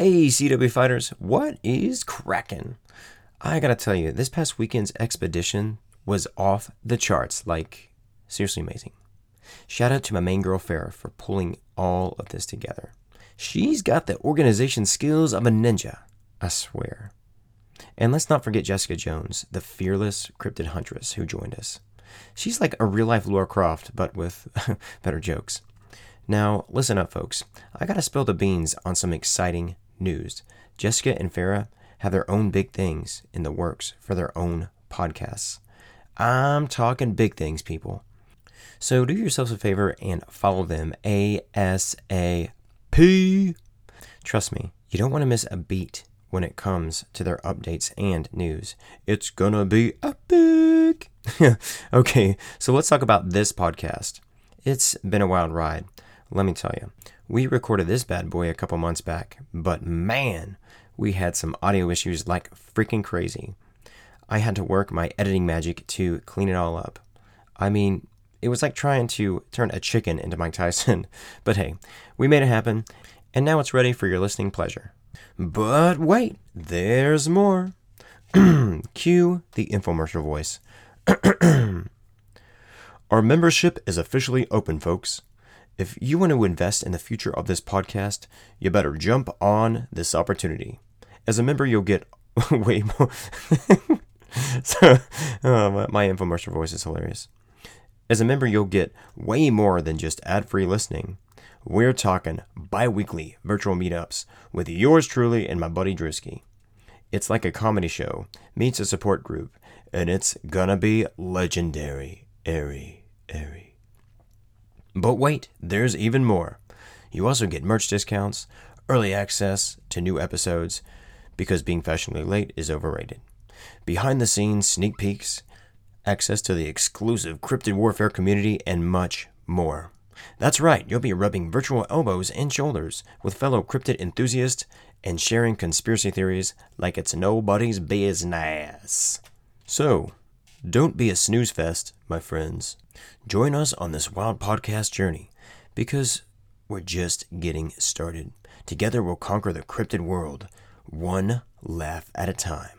Hey, CW fighters, what is cracking? I gotta tell you, this past weekend's expedition was off the charts. Like, seriously amazing. Shout out to my main girl Farah for pulling all of this together. She's got the organization skills of a ninja, I swear. And let's not forget Jessica Jones, the fearless cryptid huntress who joined us. She's like a real life Laura Croft, but with better jokes. Now, listen up, folks. I gotta spill the beans on some exciting news. Jessica and Farah have their own big things in the works for their own podcasts. I'm talking big things, people. So do yourselves a favor and follow them ASAP. Trust me, you don't want to miss a beat when it comes to their updates and news. It's gonna be epic. okay, so let's talk about this podcast. It's been a wild ride. Let me tell you, we recorded this bad boy a couple months back, but man, we had some audio issues like freaking crazy. I had to work my editing magic to clean it all up. I mean, it was like trying to turn a chicken into Mike Tyson. But hey, we made it happen, and now it's ready for your listening pleasure. But wait, there's more. Cue the infomercial voice. Our membership is officially open, folks. If you want to invest in the future of this podcast, you better jump on this opportunity. As a member, you'll get way more. so, oh, my, infomercial voice is hilarious. As a member, you'll get way more than just ad free listening. We're talking bi weekly virtual meetups with yours truly and my buddy Drewski. It's like a comedy show meets a support group, and it's gonna be legendary. Airy, airy. But wait, there's even more. You also get merch discounts, early access to new episodes, because being fashionably late is overrated, behind the scenes sneak peeks, access to the exclusive Cryptid Warfare community, and much more. That's right, you'll be rubbing virtual elbows and shoulders with fellow cryptid enthusiasts and sharing conspiracy theories like it's nobody's business. So, don't be a snooze fest, my friends. Join us on this wild podcast journey because we're just getting started. Together, we'll conquer the cryptid world, one laugh at a time.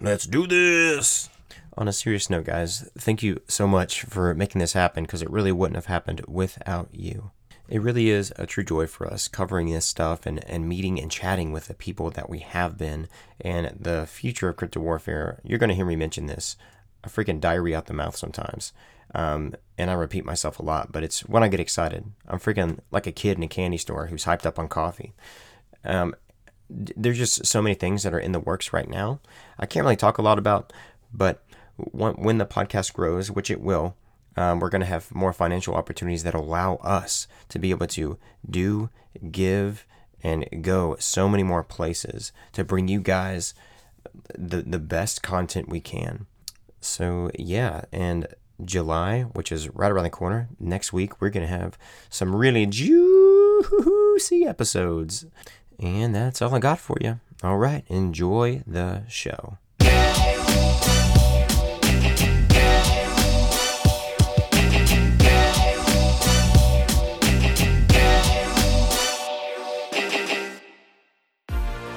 Let's do this! On a serious note, guys, thank you so much for making this happen because it really wouldn't have happened without you. It really is a true joy for us covering this stuff and, and meeting and chatting with the people that we have been and the future of Cryptid Warfare. You're going to hear me mention this a freaking diary out the mouth sometimes. Um, and I repeat myself a lot, but it's when I get excited. I'm freaking like a kid in a candy store who's hyped up on coffee. Um, there's just so many things that are in the works right now. I can't really talk a lot about, but when, when the podcast grows, which it will, um, we're going to have more financial opportunities that allow us to be able to do, give, and go so many more places to bring you guys the the best content we can. So yeah, and July, which is right around the corner, next week we're gonna have some really juicy episodes. And that's all I got for you. All right, enjoy the show.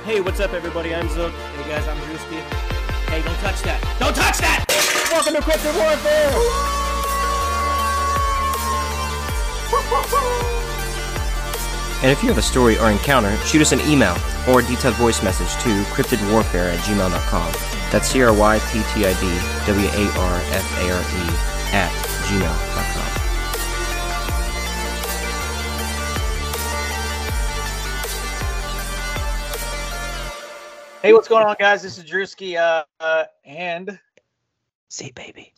Hey, what's up, everybody? I'm Zook. Hey guys, I'm Drewski. Hey, don't touch that! Don't touch that! Welcome to Cryptid Warfare! And if you have a story or encounter, shoot us an email or a detailed voice message to cryptidwarfare at gmail.com. That's C R Y T T I D W A R F A R E at gmail.com. Hey, what's going on, guys? This is Drewski, uh, uh, and See, baby.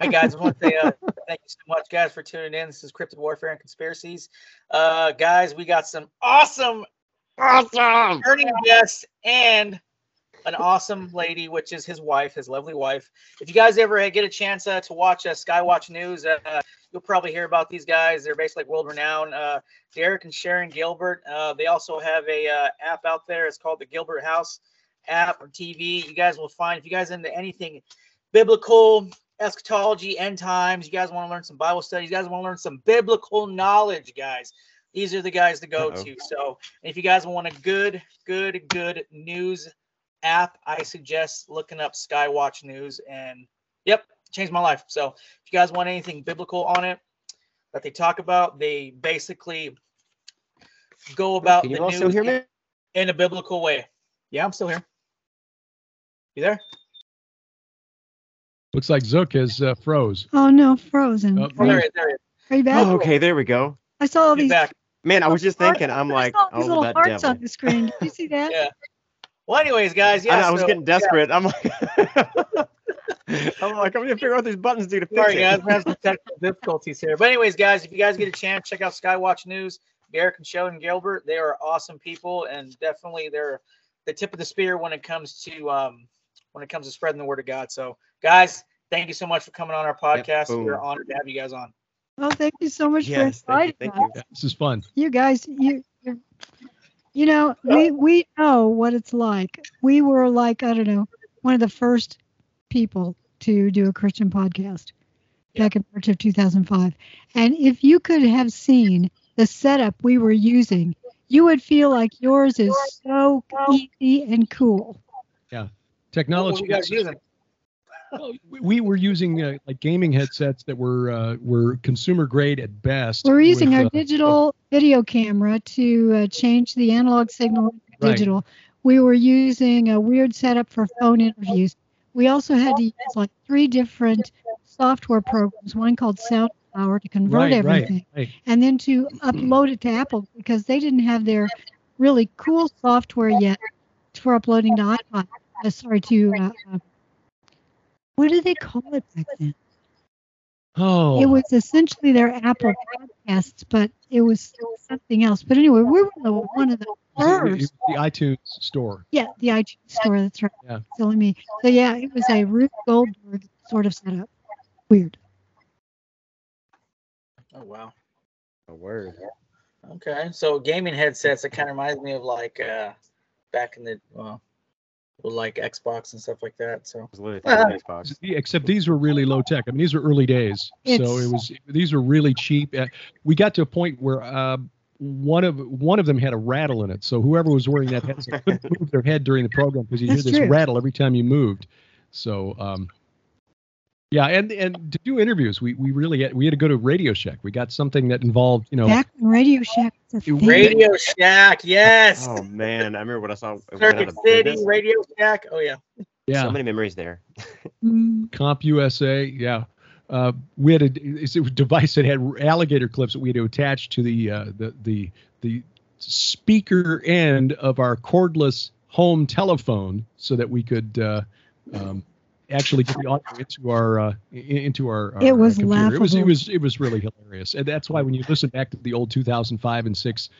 hi, guys. I want to say uh, thank you so much, guys, for tuning in. This is Cryptid Warfare and Conspiracies. Uh, guys, we got some awesome, awesome earning guests and an awesome lady, which is his wife, his lovely wife. If you guys ever get a chance uh, to watch uh, Skywatch News, uh, you'll probably hear about these guys. They're basically like world renowned. Uh, Derek and Sharon Gilbert. Uh, they also have a uh, app out there. It's called the Gilbert House app or TV. You guys will find if you guys into anything biblical, eschatology, end times. You guys want to learn some Bible studies. You guys want to learn some biblical knowledge, guys. these are the guys to go Uh-oh. to. So if you guys want a good, good, good news app, I suggest looking up Skywatch News. And yep, changed my life. So if you guys want anything biblical on it that they talk about, they basically go about Can the you also news hear me? in a biblical way. Yeah, I'm still here. You there? Looks like Zook has uh, froze. Oh no, frozen. Oh, are, there you. There he are you back? Oh, okay, there we go. I saw all He's these. back. Man, I was just hearts- thinking, I'm I like, saw these oh, little that hearts devil. on the screen. Did you see that? Yeah. Well, anyways, guys, I, yeah. know, I was so- getting desperate. I'm like, I'm like, I'm gonna figure out what these buttons do to fix Sorry, it. guys, we're having some technical difficulties here. But anyways, guys, if you guys get a chance, check out Skywatch News. Derek and Sharon Gilbert, they are awesome people, and definitely they're the tip of the spear when it comes to um when it comes to spreading the word of God. So, guys, thank you so much for coming on our podcast. boom. We're honored to have you guys on. Well, thank you so much Yes, for thank you, inviting thank us. you. Yeah, this is fun. You guys, you, you, you know, we we know what it's like. We were like, I don't know, one of the first people to do a Christian podcast back in March of 2005. And if you could have seen the setup we were using, you would feel like yours is so easy and cool. What were Technology. you guys using? Well, we- we were using uh, like gaming headsets that were uh, were consumer grade at best. We're using with, our uh, digital video camera to uh, change the analog signal to Right. digital. We were using a weird setup for phone interviews. We also had to use like three different software programs, one called SoundCloud to convert right, everything, right, right. and then to upload it to Apple because they didn't have their really cool software yet for uploading to iPod. Uh, sorry, to uh, what do they call it back then? Oh, It was essentially their Apple podcasts, but it was something else. But anyway, we were the, one of the was it- it was first. the iTunes store. Yeah, the iTunes store. That's right. Yeah. Silly me. So yeah, it was a Rube Goldberg sort of setup. Weird. Oh wow. A word. Okay, so gaming headsets. It kind of reminds me of like uh back in the well, with like Xbox and stuff like that. So I was literally thinking Xbox. Except these were really low tech. I mean, these were early days, so it was these were really cheap. Uh, we got to a point where uh, one of one of them had a rattle in it, so whoever was wearing that headset couldn't move their head during the program because you hear this true. rattle every time you moved. So, um, yeah, and and to do interviews, we we really had, we had to go to Radio Shack. We got something that involved, you know, Back when Radio Shack was a It thing. Radio Shack, yes. Oh man, I remember when I saw it went out Circuit City. Radio Shack. Oh yeah. yeah, So many memories there. Mm, Comp USA, yeah. Uh, we had a, it's a device that had alligator clips that we had to attach to the uh, the the the speaker end of our cordless home telephone so that we could uh, um, actually get the audio into our uh, into our, our It was computer. It was it was it was really hilarious, and that's why when you listen back to the old 2005 and six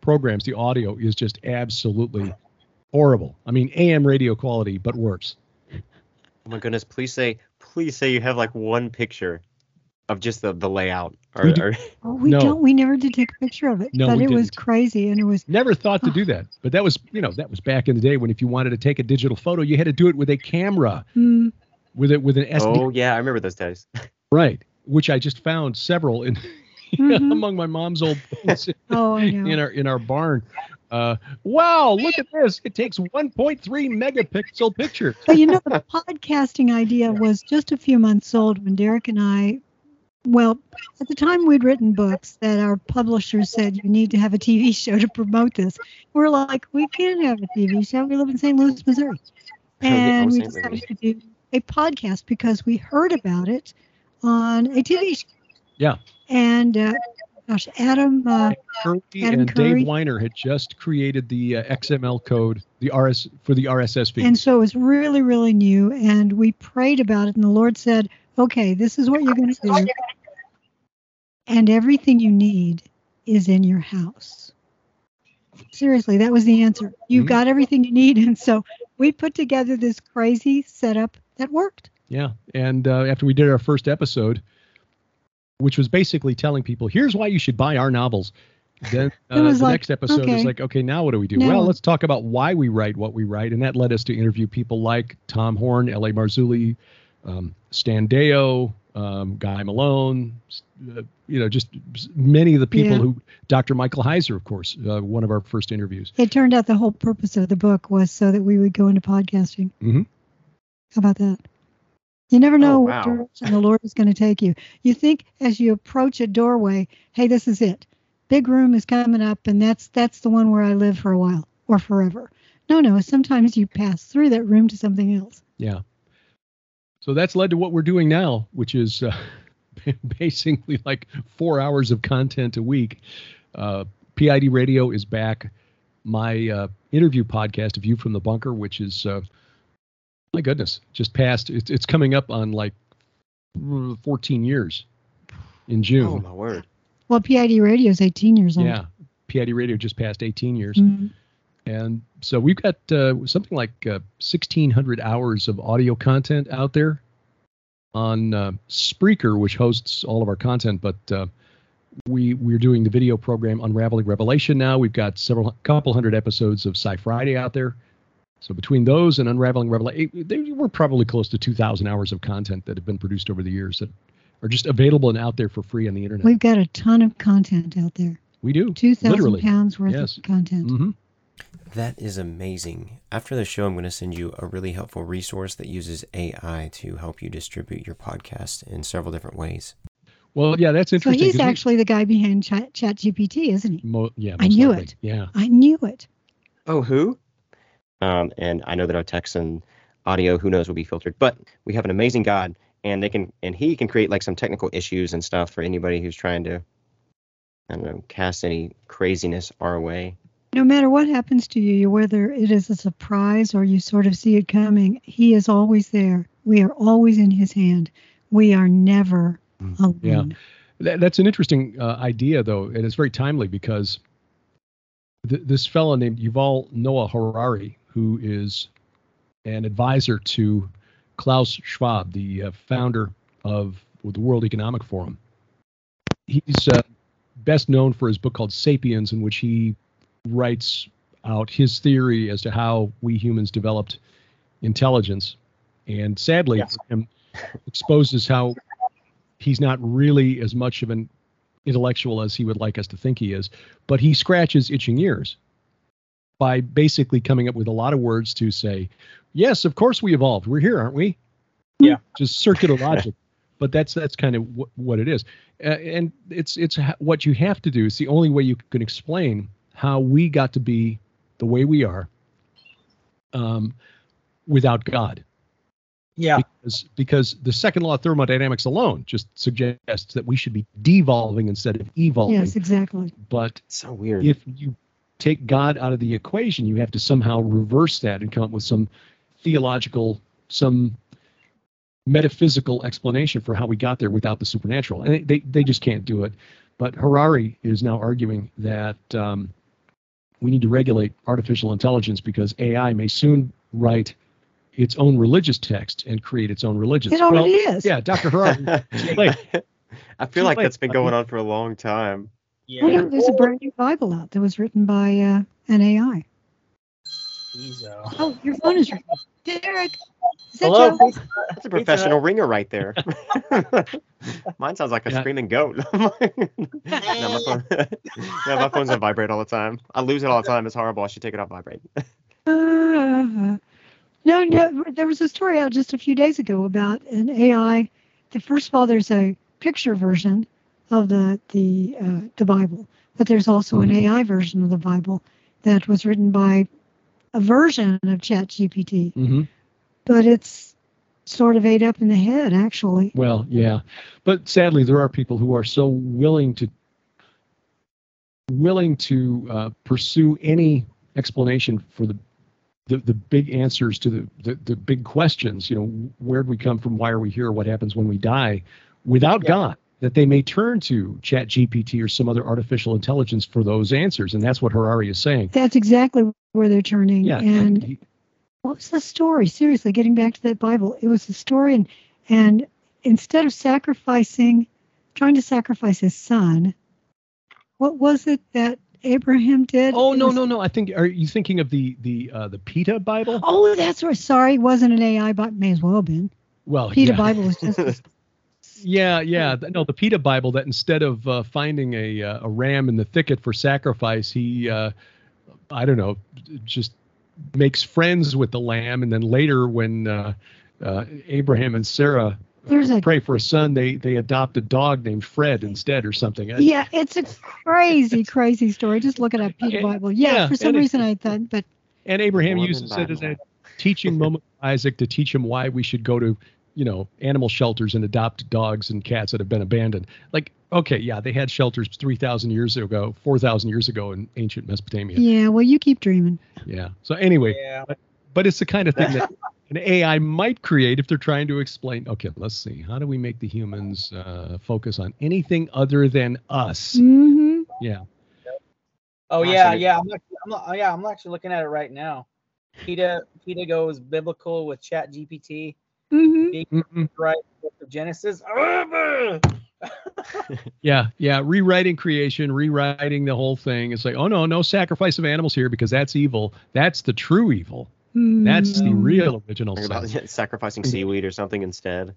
programs, the audio is just absolutely horrible. I mean, AM radio quality, but worse. Oh my goodness, please say, please say you have like one picture of just the, the layout. Or, We do- or oh, we No. don't. We never did take a picture of it, No, but we it was didn't. crazy, and it was. Never thought to do that, but that was, you know, that was back in the day when if you wanted to take a digital photo, you had to do it with a camera, Mm, with it with an SD, oh yeah, I remember those days. right? Which I just found several in Mhm. among my mom's old things oh, I in our in our barn. Uh, wow, look at this! It takes 1.3 megapixel picture. But you know, the podcasting idea was just a few months old when Derek and I, well, at the time we'd written books that our publishers said you need to have a TV show to promote this. We're like, we can't have a TV show. We live in St. Louis, Missouri. And we decided to do a podcast because we heard about it on a TV show. Yeah. And uh, gosh, Adam, uh, Curry Adam and Curry. Dave Winer had just created the uh, XML code, the RS for the RSS feed. And so it was really, really new. And we prayed about it, and the Lord said, okay, this is what you're going to do. And everything you need is in your house. Seriously, that was the answer. You've Mhm. got everything you need. And so we put together this crazy setup that worked. Yeah, and uh, after we did our first episode, which was basically telling people, "Here's why you should buy our novels," then uh, the like, next episode okay. is like, "Okay, now what do we do?" Now well, let's talk about why we write what we write, and that led us to interview people like Tom Horn, L.A. Marzulli, um, Stan Deyo, um, Guy Malone, uh, you know, just many of the people Yeah. who, Dr. Michael Heiser, of course, uh, one of our first interviews. It turned out the whole purpose of the book was so that we would go into podcasting. Mhm. How about that? You never know Oh, what direction the Lord is going to take you. You think as you approach a doorway, hey, this is it. Big room is coming up, and that's that's the one where I live for a while or forever. No, no. Sometimes you pass through that room to something else. Yeah. So that's led to what we're doing now, which is uh, basically like four hours of content a week. Uh, PID Radio is back. My uh, interview podcast, View from the Bunker, which is, uh, my goodness, just passed. It's, it's coming up on like mm, 14 years in June. Oh my word. Well, PID Radio is 18 years old. yeah. PID Radio just passed 18 years. Mhm. And so we've got uh, something like uh, 1,600 hours of audio content out there on uh, Spreaker, which hosts all of our content. But uh, we we're doing the video program Unraveling Revelation now. We've got several couple hundred episodes of Sci Friday out there. So between those and Unraveling Revelation, we're probably close to 2,000 hours of content that have been produced over the years that are just available and out there for free on the internet. We've got a ton of content out there. we do 2,000 pounds worth Yes. of content. hmm That is amazing. After the show, I'm going to send you a really helpful resource that uses AI to help you distribute your podcast in several different ways. Well, yeah, that's So interesting. he's 'cause we- actually the guy behind Chat, Chat GPT, isn't he? Mo- yeah, I knew likely. it. Yeah. I knew it. Oh, who? Um, and I know that our text and audio, who knows, will be filtered. But we have an amazing God, and they can, and He can create like some technical issues and stuff for anybody who's trying to, I don't know, cast any craziness our way. No matter what happens to you, whether it is a surprise or you sort of see it coming, he is always there. We are always in his hand. We are never alone. Yeah. That, that's an interesting uh, idea, though, and it's very timely because th- this fellow named Yuval Noah Harari, who is an advisor to Klaus Schwab, the uh, founder of the World Economic Forum, he's uh, best known for his book called *Sapiens*, in which he writes out his theory as to how we humans developed intelligence, and sadly, Yes. him exposes how he's not really as much of an intellectual as he would like us to think he is, but he scratches itching ears by basically coming up with a lot of words to say, yes, of course we evolved. We're here, aren't we? Yeah. Just circular logic. But that's that's kind of wh- what it is, uh, and it's it's ha- what you have to do. It's the only way you can explain how we got to be the way we are, um, without God Yeah. because because the second law of thermodynamics alone just suggests that we should be devolving instead of evolving. Yes, exactly. But So weird. if you take God out of the equation, you have to somehow reverse that and come up with some theological, some metaphysical explanation for how we got there without the supernatural. And they, they, they just can't do it. But Harari is now arguing that um, we need to regulate artificial intelligence because AI may soon write its own religious text and create its own religion. It already is. Yeah, Dr. Harari. I feel like late, that's been going on for a long time. Well, Yeah. no, there's a brand new Bible out that was written by uh, an AI. He's, uh, Oh, your phone is ringing. Derek, is that Hello. Joe? That's a professional ringer right there. Mine sounds like a Yeah. screaming goat. no, my phone, yeah, my phone's on vibrate all the time. I lose it all the time. It's horrible. I should take it off vibrate. Uh, no, no, there was a story out just a few days ago about an AI. The, first of all, there's a picture version of the the uh, the Bible, but there's also an AI version of the Bible that was written by a version of ChatGPT, hmm but it's sort of ate up in the head, actually. Well, yeah, but sadly, there are people who are so willing to willing to uh, pursue any explanation for the, the the big answers to the, the the big questions. You know, where do we come from? Why are we here? What happens when we die? Without Yeah. God, that they may turn to Chat GPT or some other artificial intelligence for those answers, and that's what Harari is saying. That's exactly where they're turning. Yeah, and he- what was the story? Seriously, getting back to that Bible, it was a story, and and instead of sacrificing, trying to sacrifice his son, what was it that Abraham did? oh no was- no no! I think are you thinking of the the uh, the PETA Bible? Oh, that's right. Sorry, it wasn't an AI, but may as well have been. Well, PETA yeah. Bible was just Yeah, yeah. No, the PETA Bible that instead of uh, finding a uh, a ram in the thicket for sacrifice, he uh, I don't know, just makes friends with the lamb, and then later when uh, uh, Abraham and Sarah There's a pray for a son, they they adopt a dog named Fred instead or something. Yeah, it's a crazy, crazy story. Just look at that PETA Yeah, Bible. Yeah, yeah, for some and it- reason I thought, but And Abraham uses it as a teaching moment for Isaac to teach him why we should go to, you know, animal shelters and adopt dogs and cats that have been abandoned. Like, okay, yeah, they had shelters 3,000 years ago, 4,000 years ago in ancient Mesopotamia. yeah, well, you keep dreaming. Yeah. So anyway, Yeah. but it's the kind of thing that an AI might create if they're trying to explain, okay, let's see, how do we make the humans uh, focus on anything other than us? mm-hmm. Yeah. Oh yeah, yeah. I'm actually, I'm, not- yeah, I'm actually looking at it right now. PETA PETA goes biblical with Chat GPT. Hmm Mhm. Right with Genesis. Yeah, yeah, rewriting creation, rewriting the whole thing. It's like, oh no, no sacrifice of animals here because that's evil. That's the true evil. That's the real original Think about sin. sacrificing seaweed or something instead.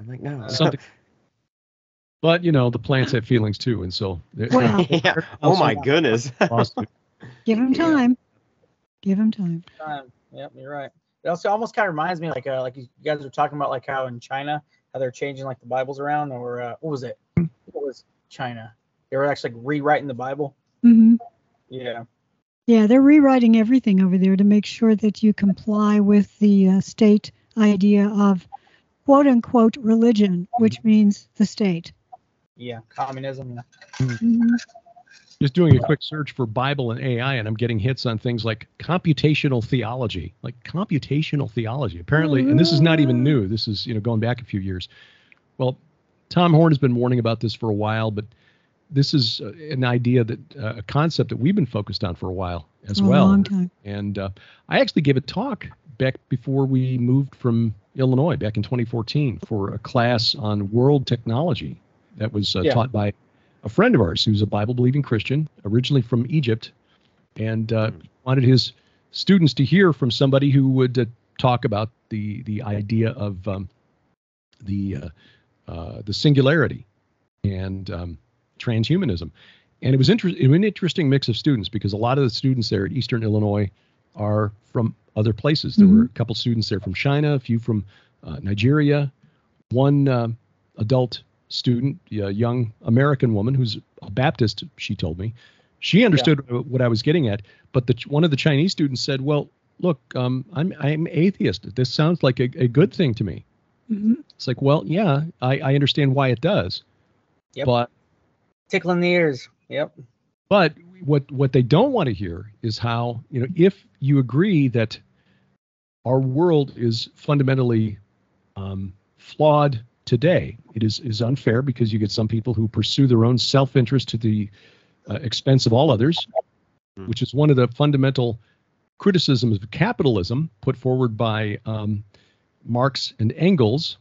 I'm like, no. Something. But you know, the plants have feelings too, and so they're- Well, yeah. Oh my goodness. give him time. Give him time. time. Yep, you're right. It also almost kind of reminds me like uh, like you guys were talking about like how in China how they're changing like the Bibles around or uh, what was it? What was China? They were actually like, rewriting the Bible. Mm-hmm. Yeah. Yeah, they're rewriting everything over there to make sure that you comply with the uh, state idea of quote unquote religion, which means the state. Yeah. Communism. Mhm. Just doing a quick search for Bible and AI, and I'm getting hits on things like computational theology, like computational theology. Apparently, and this is not even new. This is you know going back a few years. Well, Tom Horn has been warning about this for a while, but this is uh, an idea that uh, a concept that we've been focused on for a while as a well. long time. And uh, I actually gave a talk back before we moved from Illinois back in 2014 for a class on world technology that was uh, Yeah. taught by a friend of ours who's a Bible believing Christian, originally from Egypt, and uh, Mm. wanted his students to hear from somebody who would uh, talk about the the idea of um, the uh, uh, the singularity and um, transhumanism. And it was inter- it was an interesting mix of students because a lot of the students there at Eastern Illinois are from other places. There were a couple students there from China, a few from uh, Nigeria, one um adult student, a young American woman who's a Baptist. She told me she understood what I was getting at, but the one of the Chinese students said, "Well, look, um, I'm I'm atheist. This sounds like a, a good thing to me." Mhm. It's like, well, yeah, I, I understand why it does, Yep. but Tickling the ears. Yep. But what what they don't want to hear is how you know if you agree that our world is fundamentally um, flawed today, it is is unfair because you get some people who pursue their own self interest to the uh, expense of all others, Hmm. which is one of the fundamental criticisms of capitalism put forward by um, Marx and Engels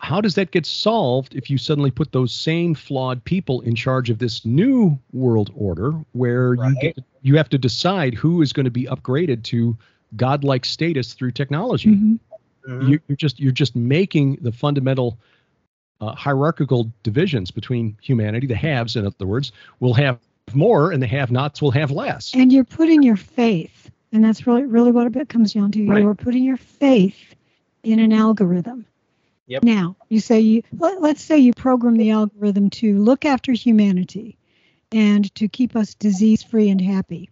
how does that get solved if you suddenly put those same flawed people in charge of this new world order where you get, you have to decide who is going to be upgraded to godlike status through technology Mhm. Mhm. you, you're just you're just making the fundamental uh, hierarchical divisions between humanity the haves in other words will have more and the have nots will have less And you're putting your faith, and that's really really what it comes down to. Right. You're putting your faith in an algorithm. Yep. Now, you say you let, let's say you program the algorithm to look after humanity and to keep us disease free and happy.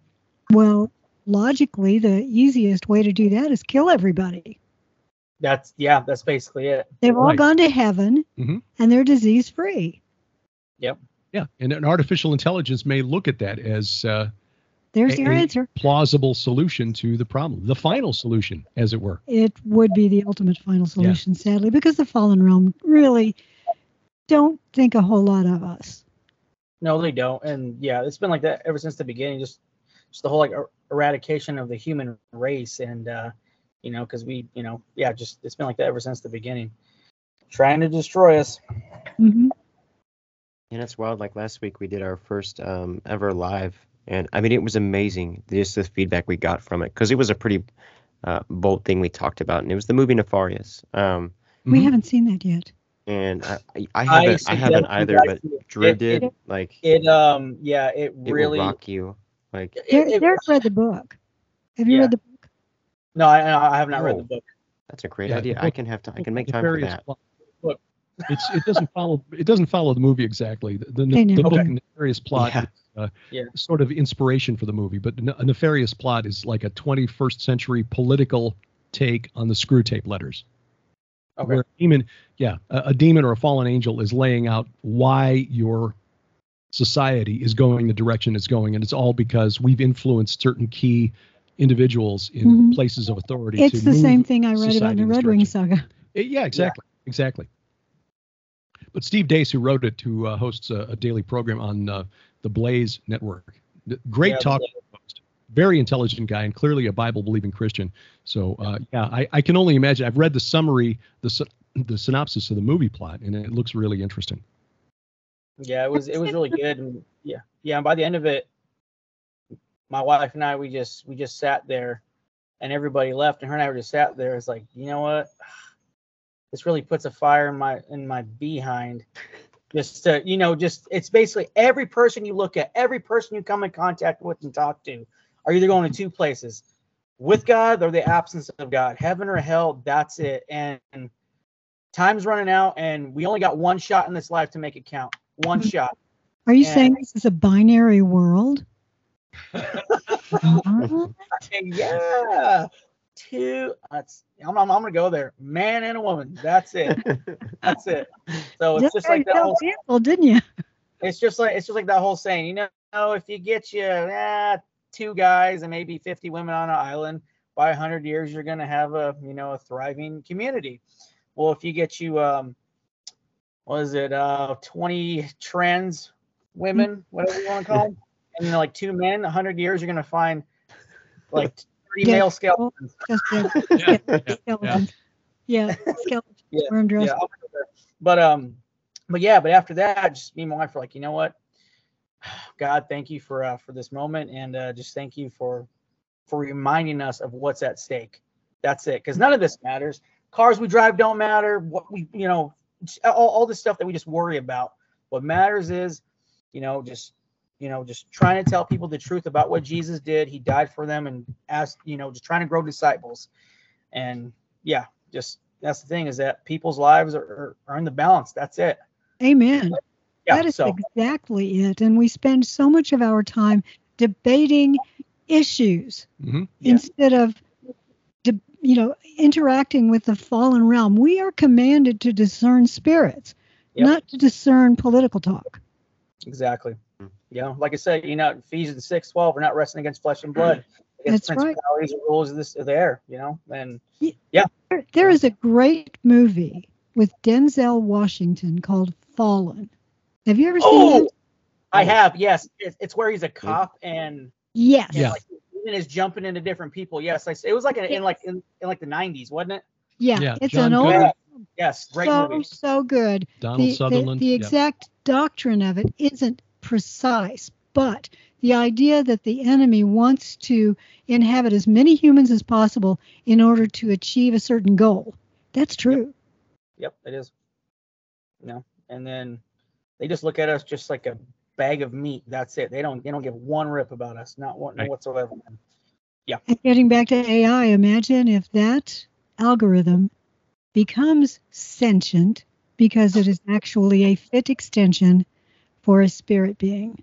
Well, logically, the easiest way to do that is kill everybody. That's yeah. That's basically it. They've all Right. gone to heaven Mhm. and they're disease free. Yep. Yeah and an artificial intelligence may look at that as uh, There's A- your a- answer. plausible solution to the problem the final solution as it were It would be the ultimate final solution, sadly, because the fallen realm really don't think a whole lot of us. No, they don't. And yeah, it's been like that ever since the beginning. Just just the whole like er- eradication of the human race, and uh, you know, because we, you know, yeah, just it's been like that ever since the beginning, trying to destroy us. hmm And it's wild. Like last week, we did our first um, ever live, and I mean, it was amazing. Just the feedback we got from it, because it was a pretty uh, bold thing we talked about, and it was the movie Nefarious. Um, We Mhm. haven't seen that yet. and I, I I haven't I, suggest haven't either, but. Drew It- did. it- like It um yeah, it it really will rock you. Like it- Derek, it- Derek read the book. Have you Yeah. read the book? No, I, I have not read Oh. the book. that's a great Yeah, the idea. I can have to. I can make time for that. Plot. Look. It's it doesn't follow it doesn't follow the movie exactly. The, the, I know. the book Nefarious Plot Yeah. is uh, Yeah. sort of inspiration for the movie, but a Nefarious Plot is like a 21st century political take on the Screwtape Letters. Okay. Where a demon, yeah, a, a demon or a fallen angel is laying out why your society is going the direction it's going, and it's all because we've influenced certain key individuals in Mhm. places of authority. It's to the same thing I read about in the Redwing Saga. Uh, Yeah, exactly, exactly. But Steve Deace, who wrote it, who uh, hosts a, a daily program on uh, the Blaze Network, great Yeah, talk. host. Very intelligent guy and clearly a Bible believing Christian. So uh, yeah, I, I can only imagine. I've read the summary, the the synopsis of the movie plot, and it looks really interesting. Yeah, it was it was really good. And yeah, yeah. And by the end of it, my wife and I we just we just sat there, and everybody left, and her and I were just sat there. It's like you know what, this really puts a fire in my in my behind. Just to you know, just it's basically every person you look at, every person you come in contact with and talk to, are either going to two places, with God or the absence of God, heaven or hell. That's it. And time's running out, and we only got one shot in this life to make it count. One mm-hmm. shot. Are you Yeah. saying this is a binary world? Yeah, two. That's I'm, I'm, I'm gonna go there. Man and a woman. That's it. That's it. So it's just like that whole. people, didn't you? It's just like it's just like that whole saying. You know, if you get you ah, two guys and maybe 50 women on an island, by 100 years you're gonna have a you know a thriving community. Well, if you get you um, what is it? Uh, 20 trans women, whatever you want to call them, and then like two men, 100 years you're gonna find like three Yeah. male skeletons. Just Yeah, yeah, skeletons. Yeah, skeletons. Yeah, Wear 'em dressed. Yeah, I'll go there. but um, but yeah, but after that, just me and my wife were like, you know what, God, thank you for uh, for this moment, and uh, just thank you for for reminding us of what's at stake. That's it, because none of this matters. Cars we drive don't matter. What we, you know, all, all this stuff that we just worry about. What matters is, you know, just you know, just trying to tell people the truth about what Jesus did. He died for them, and asked, you know, just trying to grow disciples. And yeah, just that's the thing is that people's lives are, are, are in the balance. That's it. Amen. Yeah. that is so exactly it. And we spend so much of our time debating issues hmm Yeah. instead of, de- you know, interacting with the fallen realm. We are commanded to discern spirits, Yep. not to discern political talk. exactly. You know, like I said, you know, Ephesians six twelve, we're not wrestling against flesh and blood, against That's right. principalities and rulers of this of the air. You know, and There, there is a great movie with Denzel Washington called Fallen. Have you ever seen oh, it? I have yes, it's, it's where he's a cop and, Yes. and Yeah. like even is jumping into different people. Yes, I it was like in, in like in, in like the nineties, wasn't it? Yeah. Yeah, It's John an old, Goodman. Yes, great so movie. so good. Donald the, the, Sutherland. the yeah. exact doctrine of it isn't precise, but the idea that the enemy wants to inhabit as many humans as possible in order to achieve a certain goal. That's true. Yep, it is. You know, and then they just look at us just like a bag of meat. That's it. They don't they don't give one rip about us, not one Right. whatsoever. And getting back to AI, imagine if that algorithm becomes sentient because it is actually a fit extension for a spirit being.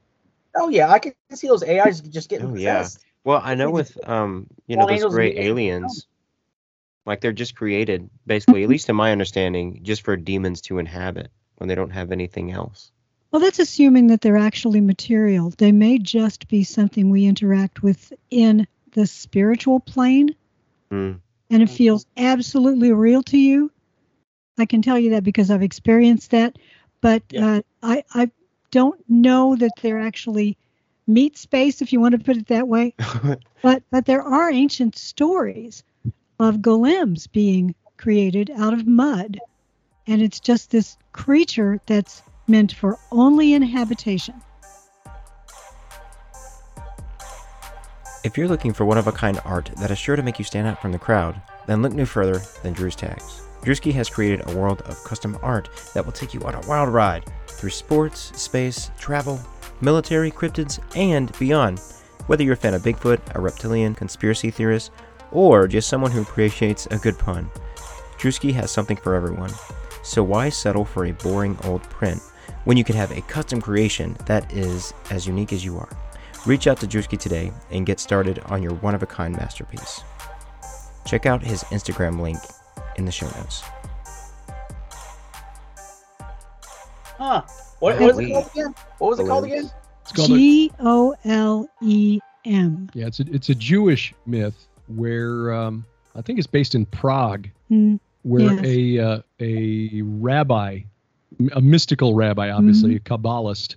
Oh yeah, I can see those AIs just getting Oh, yeah. possessed. Well, I know with um, you know, Fallen those angels great and aliens, like they're just created basically, at least in my understanding, just for demons to inhabit when they don't have anything else. Well, that's assuming that they're actually material. They may just be something we interact with in the spiritual plane, Mm. and it feels absolutely real to you. I can tell you that because I've experienced that, but Yeah. uh, I I don't know that they're actually meat space, if you want to put it that way. But but there are ancient stories of golems being created out of mud, and it's just this creature that's meant for only inhabitation. If you're looking for one of a kind art that is sure to make you stand out from the crowd, then look no further than Drew's Tags. Drewski has created a world of custom art that will take you on a wild ride through sports, space, travel, military, cryptids, and beyond. Whether you're a fan of Bigfoot, a reptilian, conspiracy theorist, or just someone who appreciates a good pun, Drewski has something for everyone. So why settle for a boring old print when you can have a custom creation that is as unique as you are? Reach out to Drewski today and get started on your one of a kind masterpiece. Check out his Instagram link in the show notes. Huh. What, what was it called again? What was it called again? It's called a- G O L E M. yeah, it's a, it's a Jewish myth where um, I think it's based in Prague, Mm, where Yes. a uh, a rabbi, a mystical rabbi, obviously a Kabbalist,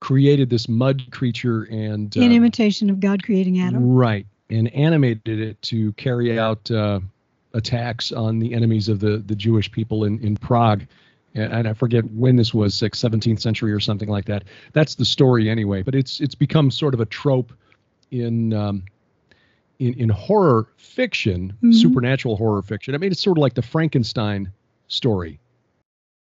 created this mud creature and In uh, imitation of God creating Adam. Right, and animated it to carry out uh, attacks on the enemies of the, the Jewish people in, in Prague. And, and I forget when this was, like 17th century or something like that. That's the story anyway. But it's it's become sort of a trope in um, in in horror fiction, Mhm. supernatural horror fiction. I mean, it's sort of like the Frankenstein story.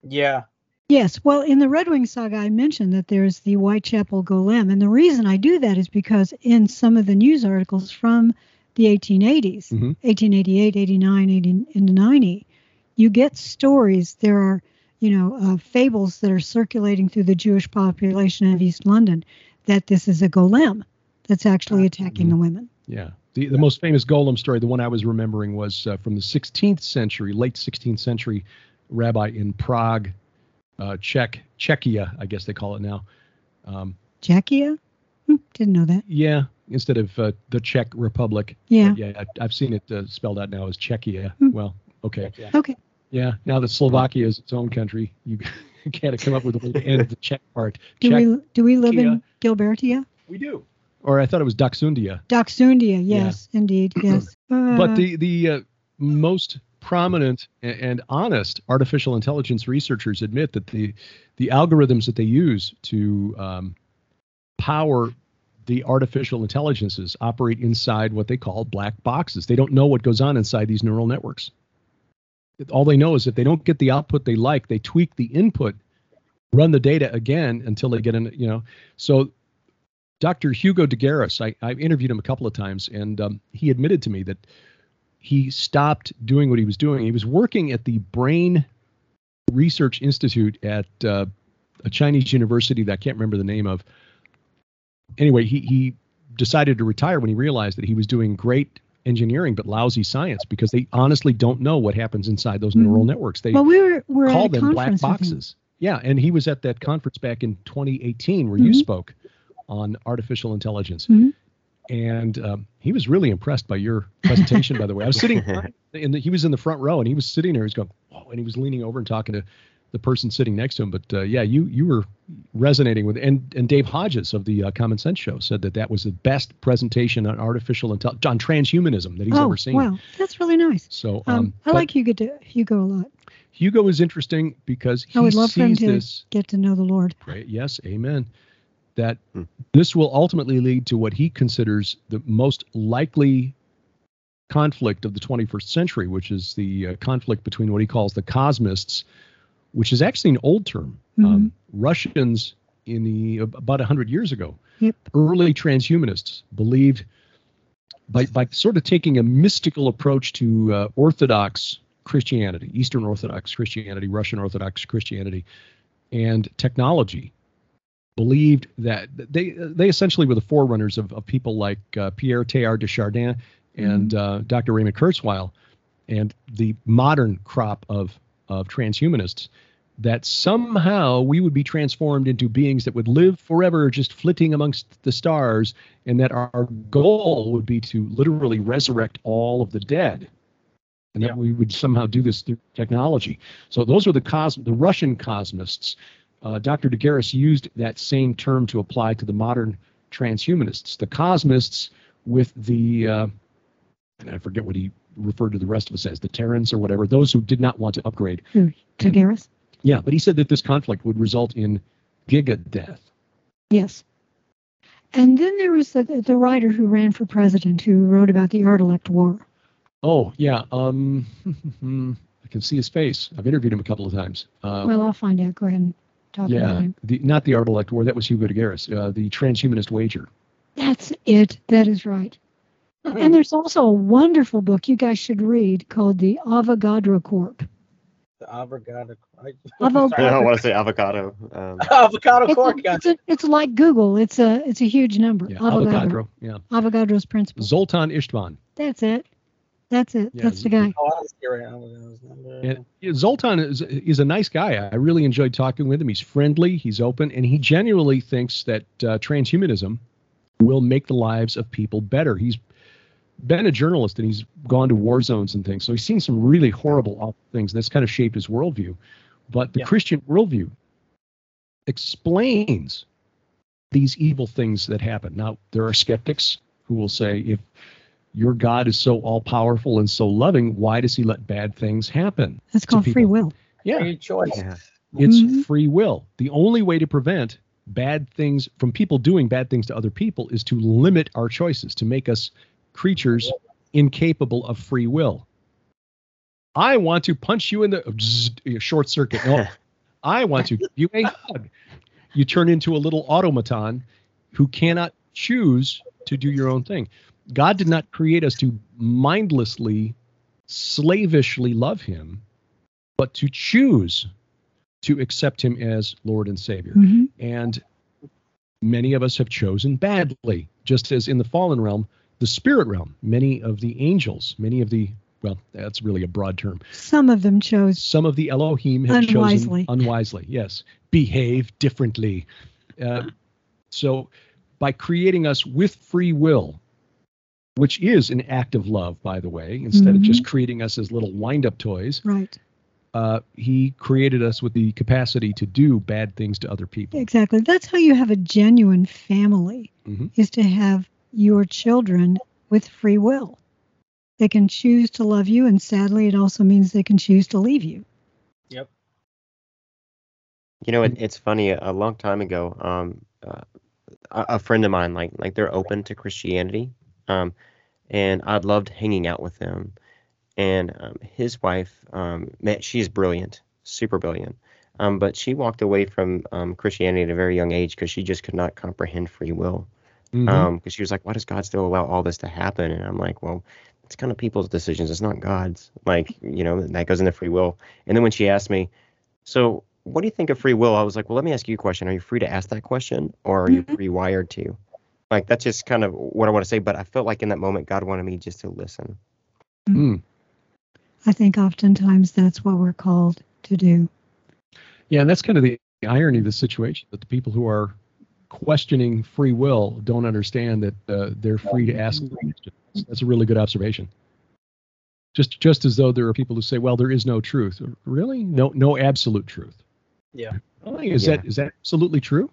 Yeah. Yes. Well, in the Redwing Saga, I mentioned that there's the Whitechapel Golem. And the reason I do that is because in some of the news articles from the 1880s, Mhm. 1888, 89, 80, and 90, you get stories. There are, you know, uh, fables that are circulating through the Jewish population of East London that this is a golem that's actually attacking the women. Yeah. The, the most famous golem story, the one I was remembering, was uh, from the 16th century, late 16th century rabbi in Prague, uh, Czech, Czechia, I guess they call it now. Um, Czechia? Hmm, didn't know that. yeah, instead of uh, the Czech Republic. Yeah. But yeah, I- I've seen it uh, spelled out now as Czechia. Hmm. Well, okay. Okay. Yeah, now that Slovakia is its own country, you can't come up with a way to end the Czech part. Do Czech, we do we live in Gilbertia? we do. Or I thought it was Dachshundia. Dachshundia, yes, indeed, yes. Uh, but the the uh, most prominent and honest artificial intelligence researchers admit that the the algorithms that they use to um, power the artificial intelligences operate inside what they call black boxes. They don't know what goes on inside these neural networks. All they know is if they don't get the output they like, they tweak the input, run the data again until they get in. You know, so Dr. Hugo de Garis, I, I interviewed him a couple of times, and um, he admitted to me that he stopped doing what he was doing. He was working at the Brain Research Institute at uh, a Chinese university that I can't remember the name of. Anyway, he, he decided to retire when he realized that he was doing great engineering but lousy science because they honestly don't know what happens inside those neural Mhm. networks. They well, we were we're call at a them black conference with him. boxes. Yeah, and he was at that conference back in 2018 where you Mhm. spoke on artificial intelligence, Mhm. and um, he was really impressed by your presentation. by the way, I was sitting, and he was in the front row, and he was sitting there. He's going, "Whoa!" and he was leaning over and talking to the person sitting next to him. But uh, yeah, you you were resonating with, and and Dave Hodges of the uh, Common Sense Show said that that was the best presentation on artificial intelligence, on transhumanism that he's oh, ever seen. wow, that's really nice. So Um, um, I but like Hugo to, Hugo a lot. Hugo is interesting because he I would love for him sees to this. get to know the Lord. Right. Yes. Amen. That Hmm. this will ultimately lead to what he considers the most likely conflict of the 21st century, which is the uh, conflict between what he calls the cosmists, which is actually an old term. Mm-hmm. Um, Russians in the about 100 years ago, Yep. early transhumanists believed by, by sort of taking a mystical approach to uh, Orthodox Christianity, Eastern Orthodox Christianity, Russian Orthodox Christianity, and technology, believed that they they essentially were the forerunners of, of people like uh, Pierre Teilhard de Chardin and uh, Dr. Raymond Kurzweil, and the modern crop of of transhumanists. That somehow we would be transformed into beings that would live forever, just flitting amongst the stars, and that our, our goal would be to literally resurrect all of the dead, and Yeah. that we would somehow do this through technology. So those were the cos the Russian cosmists. Uh, Dr. De Garis used that same term to apply to the modern transhumanists. The cosmists with the, uh, and I forget what he referred to the rest of us as, the Terrans or whatever, those who did not want to upgrade. Tagaris? Yeah, but he said that this conflict would result in giga death. Yes. And then there was the, the writer who ran for president who wrote about the Artilect War. Oh, yeah. Um, I can see his face. I've interviewed him a couple of times. Uh, Well, I'll find out. Go ahead and talk about yeah, him. the, not the Artilect War. That was Hugo de Garis, uh, the transhumanist wager. That's it. That is right. And there's also a wonderful book you guys should read called The Avogadro Corp. The avocado. I- Avo- I don't want to say avocado. Um, avocado It's, cork. a, it's, a, it's like googol. It's a it's a huge number. Yeah, Avogadro. Avogadro. Yeah, Avogadro's principle. Zoltan Istvan. That's it. That's it. Yeah, That's the guy. Oh, I see right now. And Zoltan is is a nice guy. I really enjoyed talking with him. He's friendly, he's open, and he genuinely thinks that uh, transhumanism will make the lives of people better. He's been a journalist and he's gone to war zones and things, so he's seen some really horrible things. And that's kind of shaped his worldview. But the Yeah. Christian worldview explains these evil things that happen. Now, there are skeptics who will say, if your God is so all powerful and so loving, why does he let bad things happen? That's to called free will. Yeah, Free choice. yeah. it's Mhm. free will. The only way to prevent bad things from people doing bad things to other people is to limit our choices, to make us creatures incapable of free will. I want to punch you in the zzz, short circuit. No, I want to give you a hug. You turn into a little automaton who cannot choose to do your own thing. God did not create us to mindlessly, slavishly love him, but to choose to accept him as Lord and Savior. Mhm. And many of us have chosen badly, just as in the fallen realm, the spirit realm, many of the angels, many of the, well, that's really a broad term. Some of them chose. Some of the Elohim have Unwisely. chosen unwisely, yes, behave differently. Uh, so by creating us with free will, which is an act of love, by the way, instead of just creating us as little wind up toys, Right. uh, he created us with the capacity to do bad things to other people. Exactly. That's how you have a genuine family, Mhm. is to have your children with free will. They can choose to love you, and sadly, it also means they can choose to leave you. Yep. You know, it, it's funny. A long time ago, um, uh, a, a friend of mine, like like they're open to Christianity, um, and I loved hanging out with them. And um, his wife, um, met, she's brilliant, super brilliant, um, but she walked away from um, Christianity at a very young age because she just could not comprehend free will. Mhm. Um, because she was like, why does God still allow all this to happen? And I'm like, well, it's kind of people's decisions. It's not God's. Like, you know, that goes into free will. And then when she asked me, so what do you think of free will? I was like, well, let me ask you a question. Are you free to ask that question or are you Mhm. pre-wired to? Like, that's just kind of what I want to say. But I felt like in that moment, God wanted me just to listen. Mm. I think oftentimes that's what we're called to do. Yeah, and that's kind of the irony of the situation that the people who are questioning free will don't understand that uh, they're free to ask questions. That's a really good observation. Just just as though there are people who say, "Well, there is no truth." Really? No, no absolute truth. Yeah. Well, is Yeah. that is that absolutely true?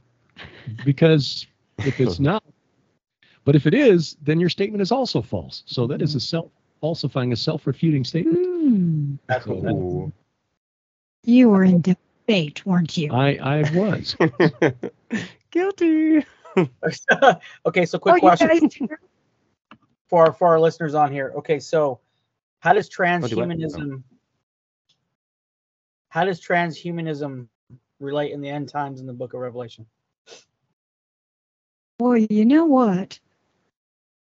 Because if it's not, but if it is, then your statement is also false. So that is a self falsifying, a self refuting statement. Hmm. That's what that is. You were in debate, weren't you? I I was. Guilty. okay, so quick Oh, question guys- for for our listeners on here. Okay, so how does transhumanism how does transhumanism relate in the end times in the book of Revelation? Boy, you know what?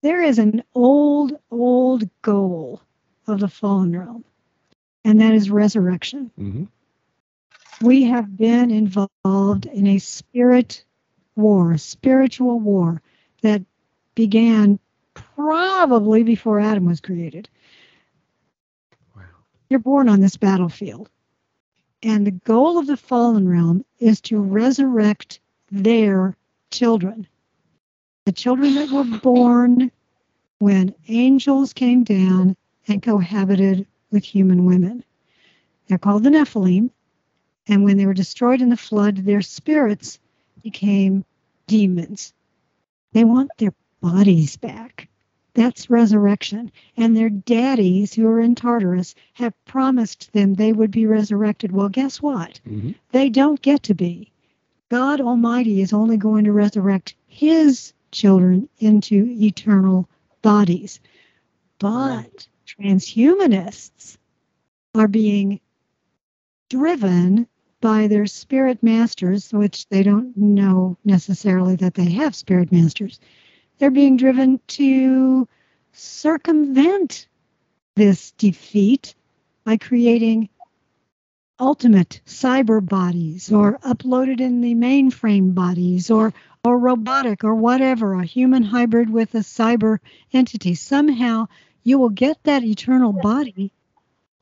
There is an old, old goal of the fallen realm, and that is resurrection. hmm We have been involved in a spirit war, a spiritual war that began probably before Adam was created. Wow. You're born on this battlefield. And the goal of the fallen realm is to resurrect their children. The children that were born when angels came down and cohabited with human women. They're called the Nephilim. And when they were destroyed in the flood, their spirits became demons. They want their bodies back. That's resurrection. And their daddies, who are in Tartarus, have promised them they would be resurrected. Well, guess what? hmm They don't get to be. God Almighty is only going to resurrect his children into eternal bodies. But transhumanists are being driven by their spirit masters, which they don't know necessarily that they have spirit masters. They're being driven to circumvent this defeat by creating ultimate cyber bodies or uploaded in the mainframe bodies or or robotic or whatever a human hybrid with a cyber entity somehow you will get that eternal body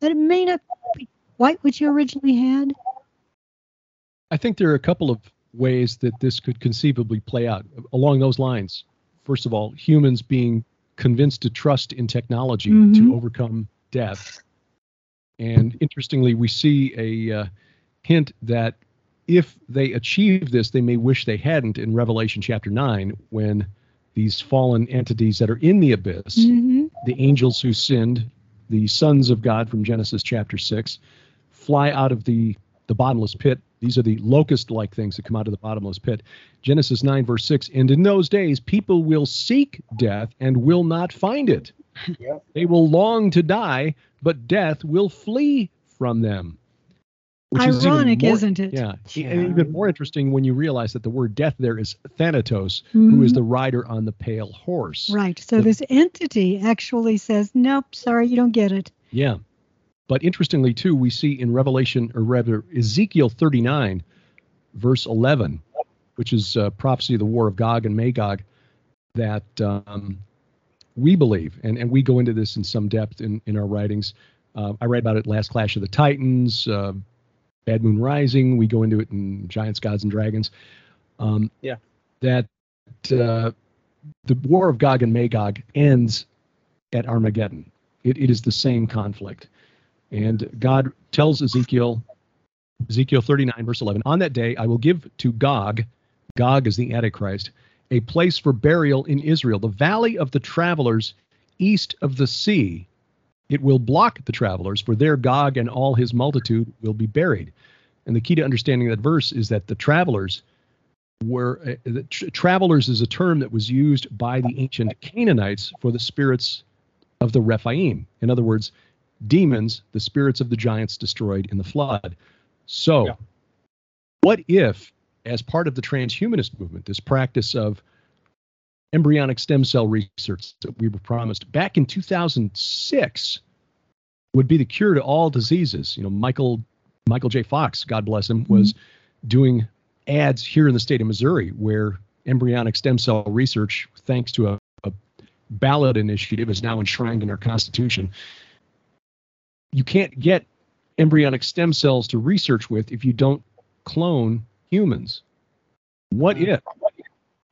but it may not be quite what you originally had I think there are a couple of ways that this could conceivably play out along those lines. First of all, humans being convinced to trust in technology Mhm. to overcome death. And interestingly, we see a uh, hint that if they achieve this, they may wish they hadn't in Revelation chapter 9 when these fallen entities that are in the abyss Mhm. the angels who sinned, the sons of God from Genesis chapter 6, fly out of the, the bottomless pit. These are the locust like things that come out of the bottomless pit. Genesis 9, verse 6 And in those days, people will seek death and will not find it. Yep. They will long to die, but death will flee from them. Which is ironic more- isn't it Yeah. Yeah. And even more interesting when you realize that the word death there is Thanatos, who is Mhm. the rider on the pale horse. right so the- this entity actually says nope sorry you don't get it Yeah. But interestingly, too, we see in Revelation, or rather Ezekiel 39, verse 11, which is uh, prophecy of the war of Gog and Magog, that um, we believe, and, and we go into this in some depth in, in our writings. Uh, I write about it Last Clash of the Titans, uh, Bad Moon Rising. We go into it in Giants, Gods, and Dragons. Um, Yeah. That uh, the war of Gog and Magog ends at Armageddon. It, it is the same conflict. And God tells Ezekiel, Ezekiel 39, verse 11, on that day I will give to Gog, Gog is the Antichrist, a place for burial in Israel, the valley of the travelers east of the sea. It will block the travelers, for there Gog and all his multitude will be buried. And the key to understanding that verse is that the travelers were, uh, the tr- travelers is a term that was used by the ancient Canaanites for the spirits of the Rephaim. In other words, demons, the spirits of the giants destroyed in the flood. So, Yeah. what if, as part of the transhumanist movement, this practice of embryonic stem cell research that we were promised back in 2006 would be the cure to all diseases? You know, Michael Michael J. Fox, God bless him, was mm-hmm. doing ads here in the state of Missouri where embryonic stem cell research, thanks to a, a ballot initiative, is now enshrined in our Constitution you can't get embryonic stem cells to research with if you don't clone humans. What if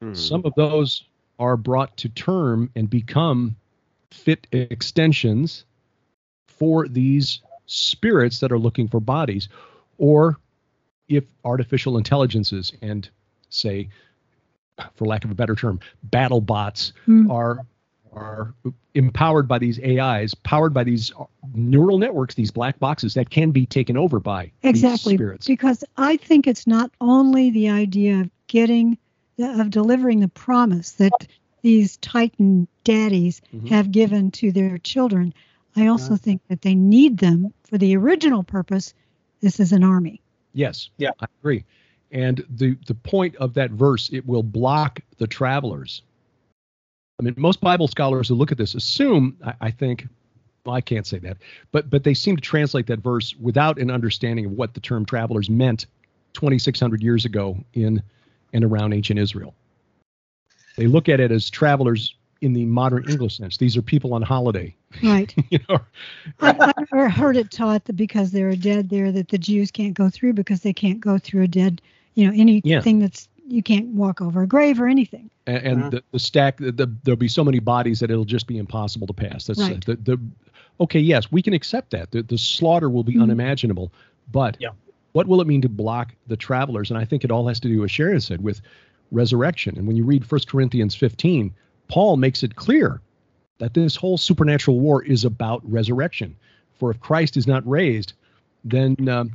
Hmm. some of those are brought to term and become fit extensions for these spirits that are looking for bodies? Or if artificial intelligences and, say, for lack of a better term, battle bots Hmm. are are empowered by these AIs, powered by these neural networks, these black boxes that can be taken over by exactly these spirits. because i think it's not only the idea of getting of delivering the promise that these titan daddies Mhm. have given to their children i also think that they need them for the original purpose this is an army Yes. Yeah. I agree. And the the point of that verse, it will block the travelers. I mean, most Bible scholars who look at this assume, I, I think, well, I can't say that, but but they seem to translate that verse without an understanding of what the term travelers meant 2,600 years ago in and around ancient Israel. They look at it as travelers in the modern English sense. These are people on holiday. right you know, I, I heard it taught that because there are dead there that the jews can't go through because they can't go through a dead you know anything that's you can't walk over a grave or anything and, and Mhm. the, the stack the, the, there'll be so many bodies that it'll just be impossible to pass that's uh, Right. the, the okay yes we can accept that the, the slaughter will be Mhm. unimaginable but Yeah. what will it mean to block the travelers and i think it all has to do as sharon said with resurrection and when you read 1 corinthians 15 paul makes it clear that this whole supernatural war is about resurrection for if christ is not raised then um,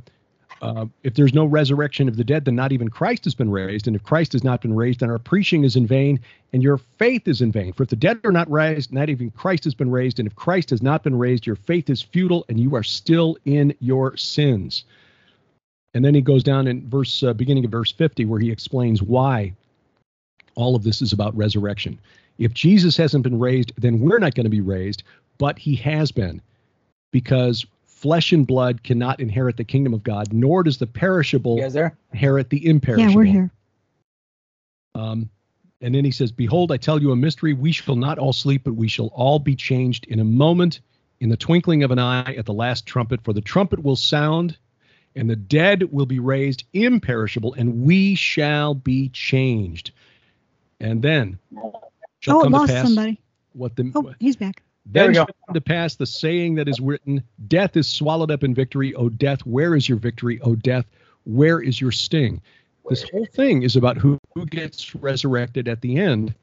Uh, if there's no resurrection of the dead, then not even Christ has been raised. And if Christ has not been raised, then our preaching is in vain and your faith is in vain. For if the dead are not raised, not even Christ has been raised. And if Christ has not been raised, your faith is futile and you are still in your sins. And then he goes down in verse, uh, beginning of verse 50, where he explains why all of this is about resurrection. If Jesus hasn't been raised, then we're not going to be raised, but he has been because flesh and blood cannot inherit the kingdom of God, nor does the perishable You guys there? inherit the imperishable. Yeah, we're here. Um, and then he says, Behold, I tell you a mystery. We shall not all sleep, but we shall all be changed in a moment, in the twinkling of an eye, at the last trumpet. For the trumpet will sound, and the dead will be raised imperishable, and we shall be changed. And then shall Oh, it come to lost pass somebody. what the Oh, he's back. There we then go. shall come to pass the saying that is written, Death is swallowed up in victory. O death, where is your victory? O death, where is your sting? This whole thing is about who, who gets resurrected at the end.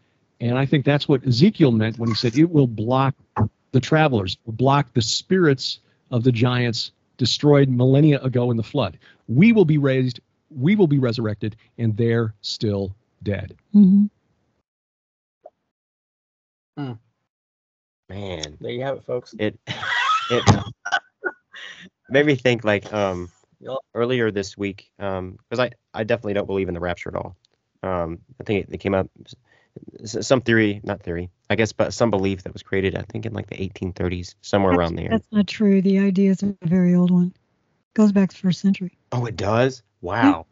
And I think that's what Ezekiel meant when he said it will block the travelers, will block the spirits of the giants destroyed millennia ago in the flood. We will be raised, we will be resurrected, and they're still dead. hmm Man, There you have it, folks. it it made me think like um Yup. earlier this week um because I I definitely don't believe in the rapture at all. Um, I think it, it came up some theory, not theory, I guess, but some belief that was created. I think in like the 1830s, somewhere That's, around there. that's not true. The idea is a very old one. Goes back to first century. Oh, it does. Wow.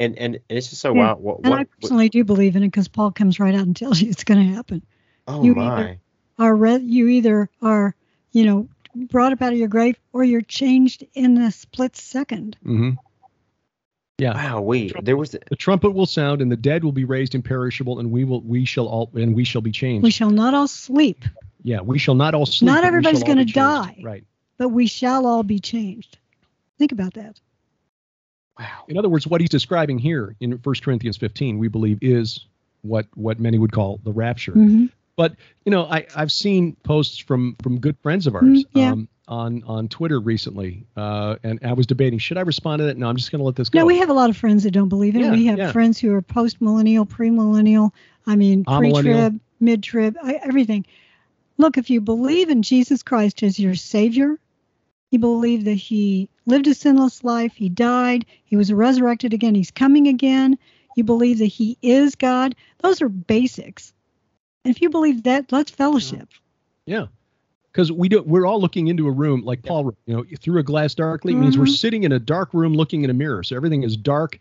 And and and it's just so Yeah, wow. What, And what, I personally do believe in it because Paul comes right out and tells you it's going to happen. oh you my. either- Are re- you either are, you know, brought up out of your grave or you're changed in a split second. Mm-hmm. Yeah. Wow, we there was The trumpet will sound, and the dead will be raised imperishable, and we will we shall all and we shall be changed. We shall not all sleep, yeah, we shall not all sleep. Not everybody's gonna die. Right. but we shall all be changed. Think about that. wow. In other words, what he's describing here in 1 Corinthians 15, we believe is what what many would call the rapture. hmm But you know, I I've seen posts from from good friends of ours Mm, yeah. um, on on Twitter recently, uh, and I was debating should I respond to that? No, I'm just going to let this go. No, we have a lot of friends that don't believe in it. Yeah, we have yeah. friends who are post millennial, pre-millennial. I mean, pre-trib, mid-trib, I- everything. Look, if you believe in Jesus Christ as your Savior, you believe that He lived a sinless life, He died, He was resurrected again, He's coming again. You believe that He is God. Those are basics. And if you believe that, let's fellowship. Yeah. Because we do, we're all looking into a room like Paul, you know, through a glass darkly means we're Mhm. sitting in a dark room looking in a mirror. So everything is dark,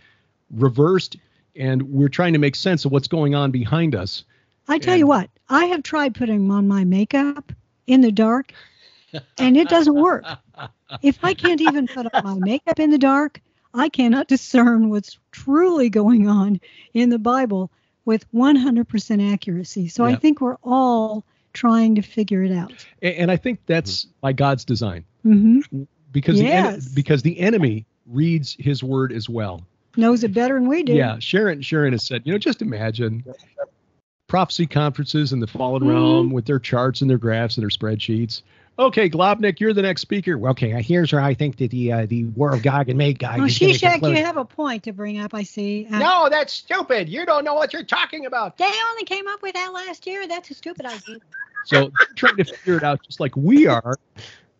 reversed, and we're trying to make sense of what's going on behind us. I tell And- you what, I have tried putting on my makeup in the dark, and it doesn't work. If I can't even put on my makeup in the dark, I cannot discern what's truly going on in the Bible with 100% accuracy. So I think we're all trying to figure it out. And, and I think that's by God's design hmm because the en- because the enemy reads His word as well. Knows it better than we do. Yeah, Sharon Sharon has said, you know, just imagine prophecy conferences in the fallen Mhm. realm with their charts and their graphs and their spreadsheets. Okay, Globnik, you're the next speaker. Well, Okay, here's where I think that the uh, the War of Gog and Magog going to Shishak, you have a point to bring up, I see. Uh, No, that's stupid. You don't know what you're talking about. They only came up with that last year. That's a stupid idea. So they're trying to figure it out just like we are,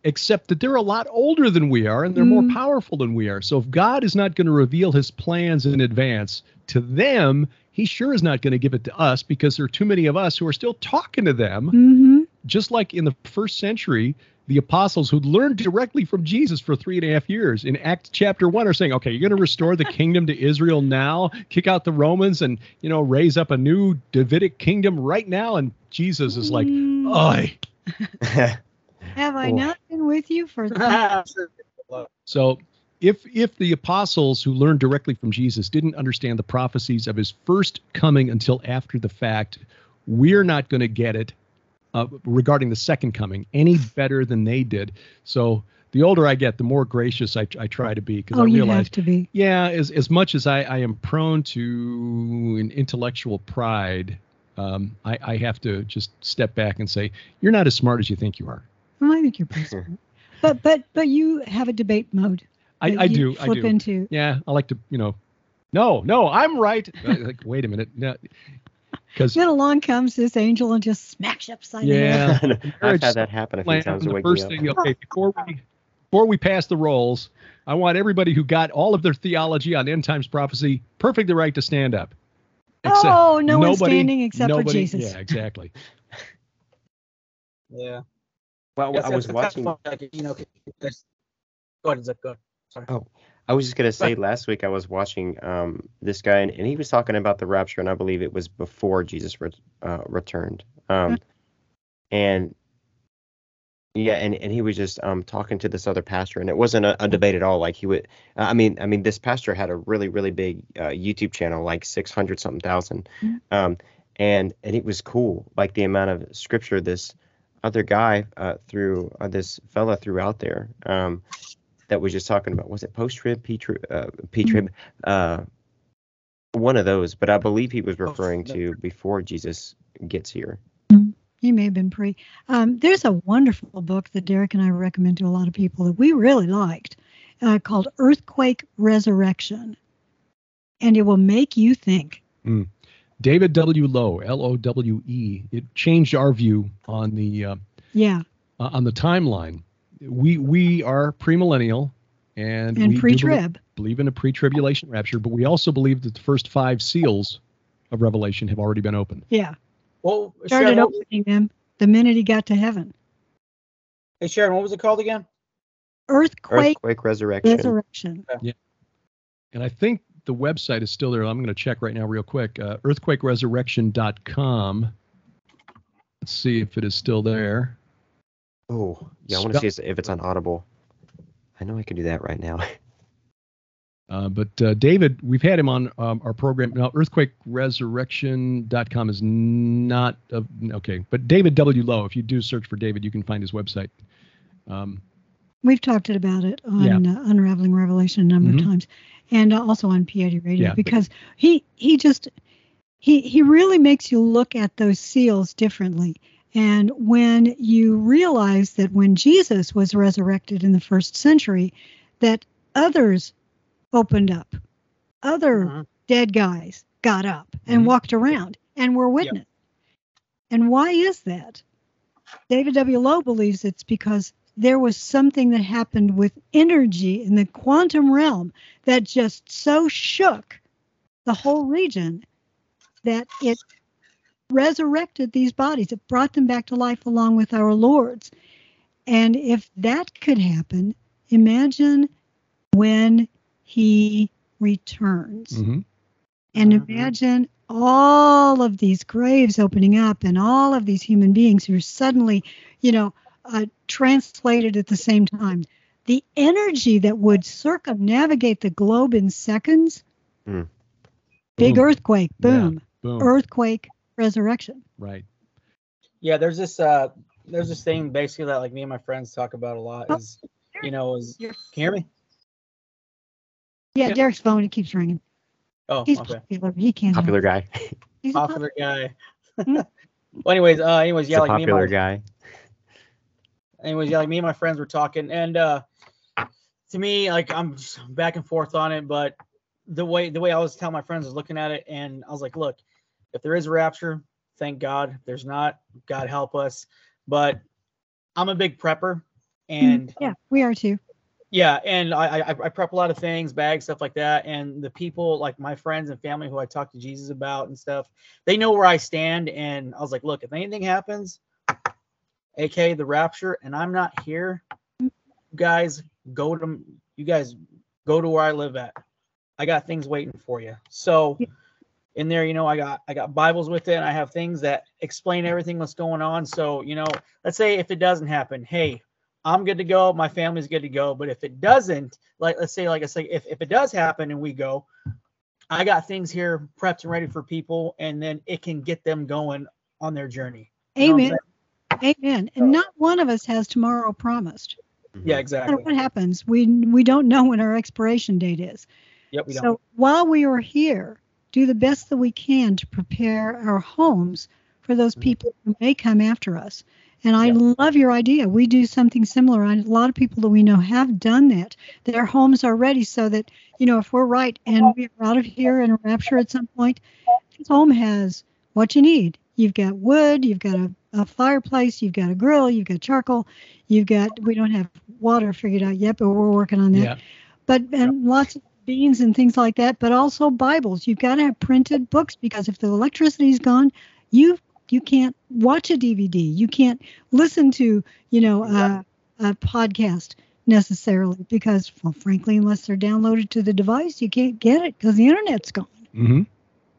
except that they're a lot older than we are and they're more Mm. powerful than we are. So if God is not going to reveal his plans in advance to them, he sure is not going to give it to us because there are too many of us who are still talking to them. hmm Just like in the first century, the apostles who learned directly from Jesus for three and a half years in Acts chapter one are saying, okay, you're going to restore the kingdom to Israel now, kick out the Romans and, you know, raise up a new Davidic kingdom right now. And Jesus is like, Mm, Oi. have I Oh. not been with you for So if if the apostles who learned directly from Jesus didn't understand the prophecies of his first coming until after the fact, we're not going to get it uh, regarding the second coming any better than they did. So the older I get, the more gracious I, I try to be because Oh, I you realize, have to be. yeah, as as much as I, I am prone to an intellectual pride, um, I, I have to just step back and say, you're not as smart as you think you are. Well, I think you're pretty smart. But but but you have a debate mode. I, I you do. I flip do. into. Yeah, I like to, you know, no, no, I'm right. Like, wait a minute. Because, Then along comes this angel and just smacks you upside the head. yeah, I've had that happen a few times the first thing, up. okay, before we, before we pass the rolls, I want everybody who got all of their theology on end times prophecy perfectly right to stand up. Except oh, no one's nobody- standing except for Jesus. Yeah, exactly. Yeah. Well, Yes, I was it's kinda watching. fun, like, you know, it's- go ahead, Zip. Go. ahead. Sorry. Oh, I was just gonna say last week I was watching um this guy and, and he was talking about the rapture and I believe it was before Jesus re- uh, returned. Um, and yeah, and, and he was just um talking to this other pastor and it wasn't a, a debate at all. Like he would, I mean, I mean this pastor had a really really big uh, YouTube channel, like six hundred something 1000 Mhm. um, and and it was cool, like the amount of scripture this other guy uh, threw, uh, this fella threw out there. Um, that was just talking about was it post trib, p trib, uh, p trib, uh, one of those. But I believe he was referring to before Jesus gets here. He may have been pre. Um, there's a wonderful book that Derek and I recommend to a lot of people that we really liked uh, called Earthquake Resurrection. And it will make you think. David W. Lowe, L O W E. It changed our view on the uh, Yeah. uh, on the timeline. We we are premillennial, and, And we pre-trib. believe in a pre-tribulation rapture, but we also believe that the first five seals of Revelation have already been opened. Yeah. Well, Started Sharon, opening them the minute he got to heaven. hey, Sharon, what was it called again? Earthquake, Earthquake resurrection. Resurrection. Yeah. And I think the website is still there. I'm going to check right now, real quick. Uh, earthquakeresurrection.com. Let's see if it is still there. Oh, yeah. I want to see if it's on Audible. I know I can do that right now. Uh, but uh, David, we've had him on um, our program. Now, earthquakeresurrection.com is not of, okay, but David W. Lowe. If you do search for David, you can find his website. Um, We've talked about it on uh, Unraveling Revelation a number Mhm. of times, and also on PID Radio Yeah, but- because he he just he he really makes you look at those seals differently. And when you realize that when Jesus was resurrected in the first century, that others opened up, other Mhm. dead guys got up and Mhm. walked around and were witness. And why is that? David W. Lowe believes it's because there was something that happened with energy in the quantum realm that just so shook the whole region that it resurrected these bodies. It brought them back to life along with our Lord's. And if that could happen, imagine when he returns. mhm. And imagine all of these graves opening up and all of these human beings who are suddenly, you know, uh, translated at the same time. The energy that would circumnavigate the globe in seconds, Mm. big Boom. earthquake, Yeah. boom, Boom. earthquake, resurrection. Right. Yeah, there's this uh there's this thing basically that like me and my friends talk about a lot Oh, is you know is can you hear me? Yeah, Yeah. Derek's phone, it keeps ringing. Oh, He's okay. popular. He can't. help Popular guy. He's a Popular guy. Well, anyways, uh, anyways, He's yeah, a like me and popular my, guy. anyways, yeah, like me and my friends were talking, and uh, to me, like I'm just back and forth on it, but the way the way I was telling my friends was looking at it, and I was like, look, if there is a rapture, thank God. If there's not, God help us. But I'm a big prepper, and Mm, yeah, we are too. yeah, and I, I I prep a lot of things, bags, stuff like that. And the people, like my friends and family who I talk to Jesus about and stuff, they know where I stand. And I was like, look, if anything happens, aka the rapture, and I'm not here, you guys go to you guys go to where I live at. I got things waiting for you. So Yeah. In there, you know, I got I got Bibles with it, and I have things that explain everything that's going on. So, you know, let's say if it doesn't happen, hey, I'm good to go. My family's good to go. But if it doesn't, like let's say, like I say, if, if it does happen and we go, I got things here prepped and ready for people, and then it can get them going on their journey. You know Amen. Amen. And not one of us has tomorrow promised. Mm-hmm. Yeah, exactly. matter what happens, we we don't know when our expiration date is. Yep, we don't. So while we are here, do the best that we can to prepare our homes for those Mhm. people who may come after us. And I Yeah. love your idea. We do something similar. And a lot of people that we know have done that. Their homes are ready so that, you know, if we're right and we're out of here in a rapture at some point, this home has what you need. You've got wood, you've got a, a fireplace, you've got a grill, you've got charcoal, you've got, we don't have water figured out yet, but we're working on that. Yeah. But, and lots of beans and things like that, but also Bibles. You've got to have printed books because if the electricity's gone, you you can't watch a DVD. You can't listen to, you know, a, a podcast necessarily because, well, frankly, unless they're downloaded to the device, you can't get it because the internet's gone. hmm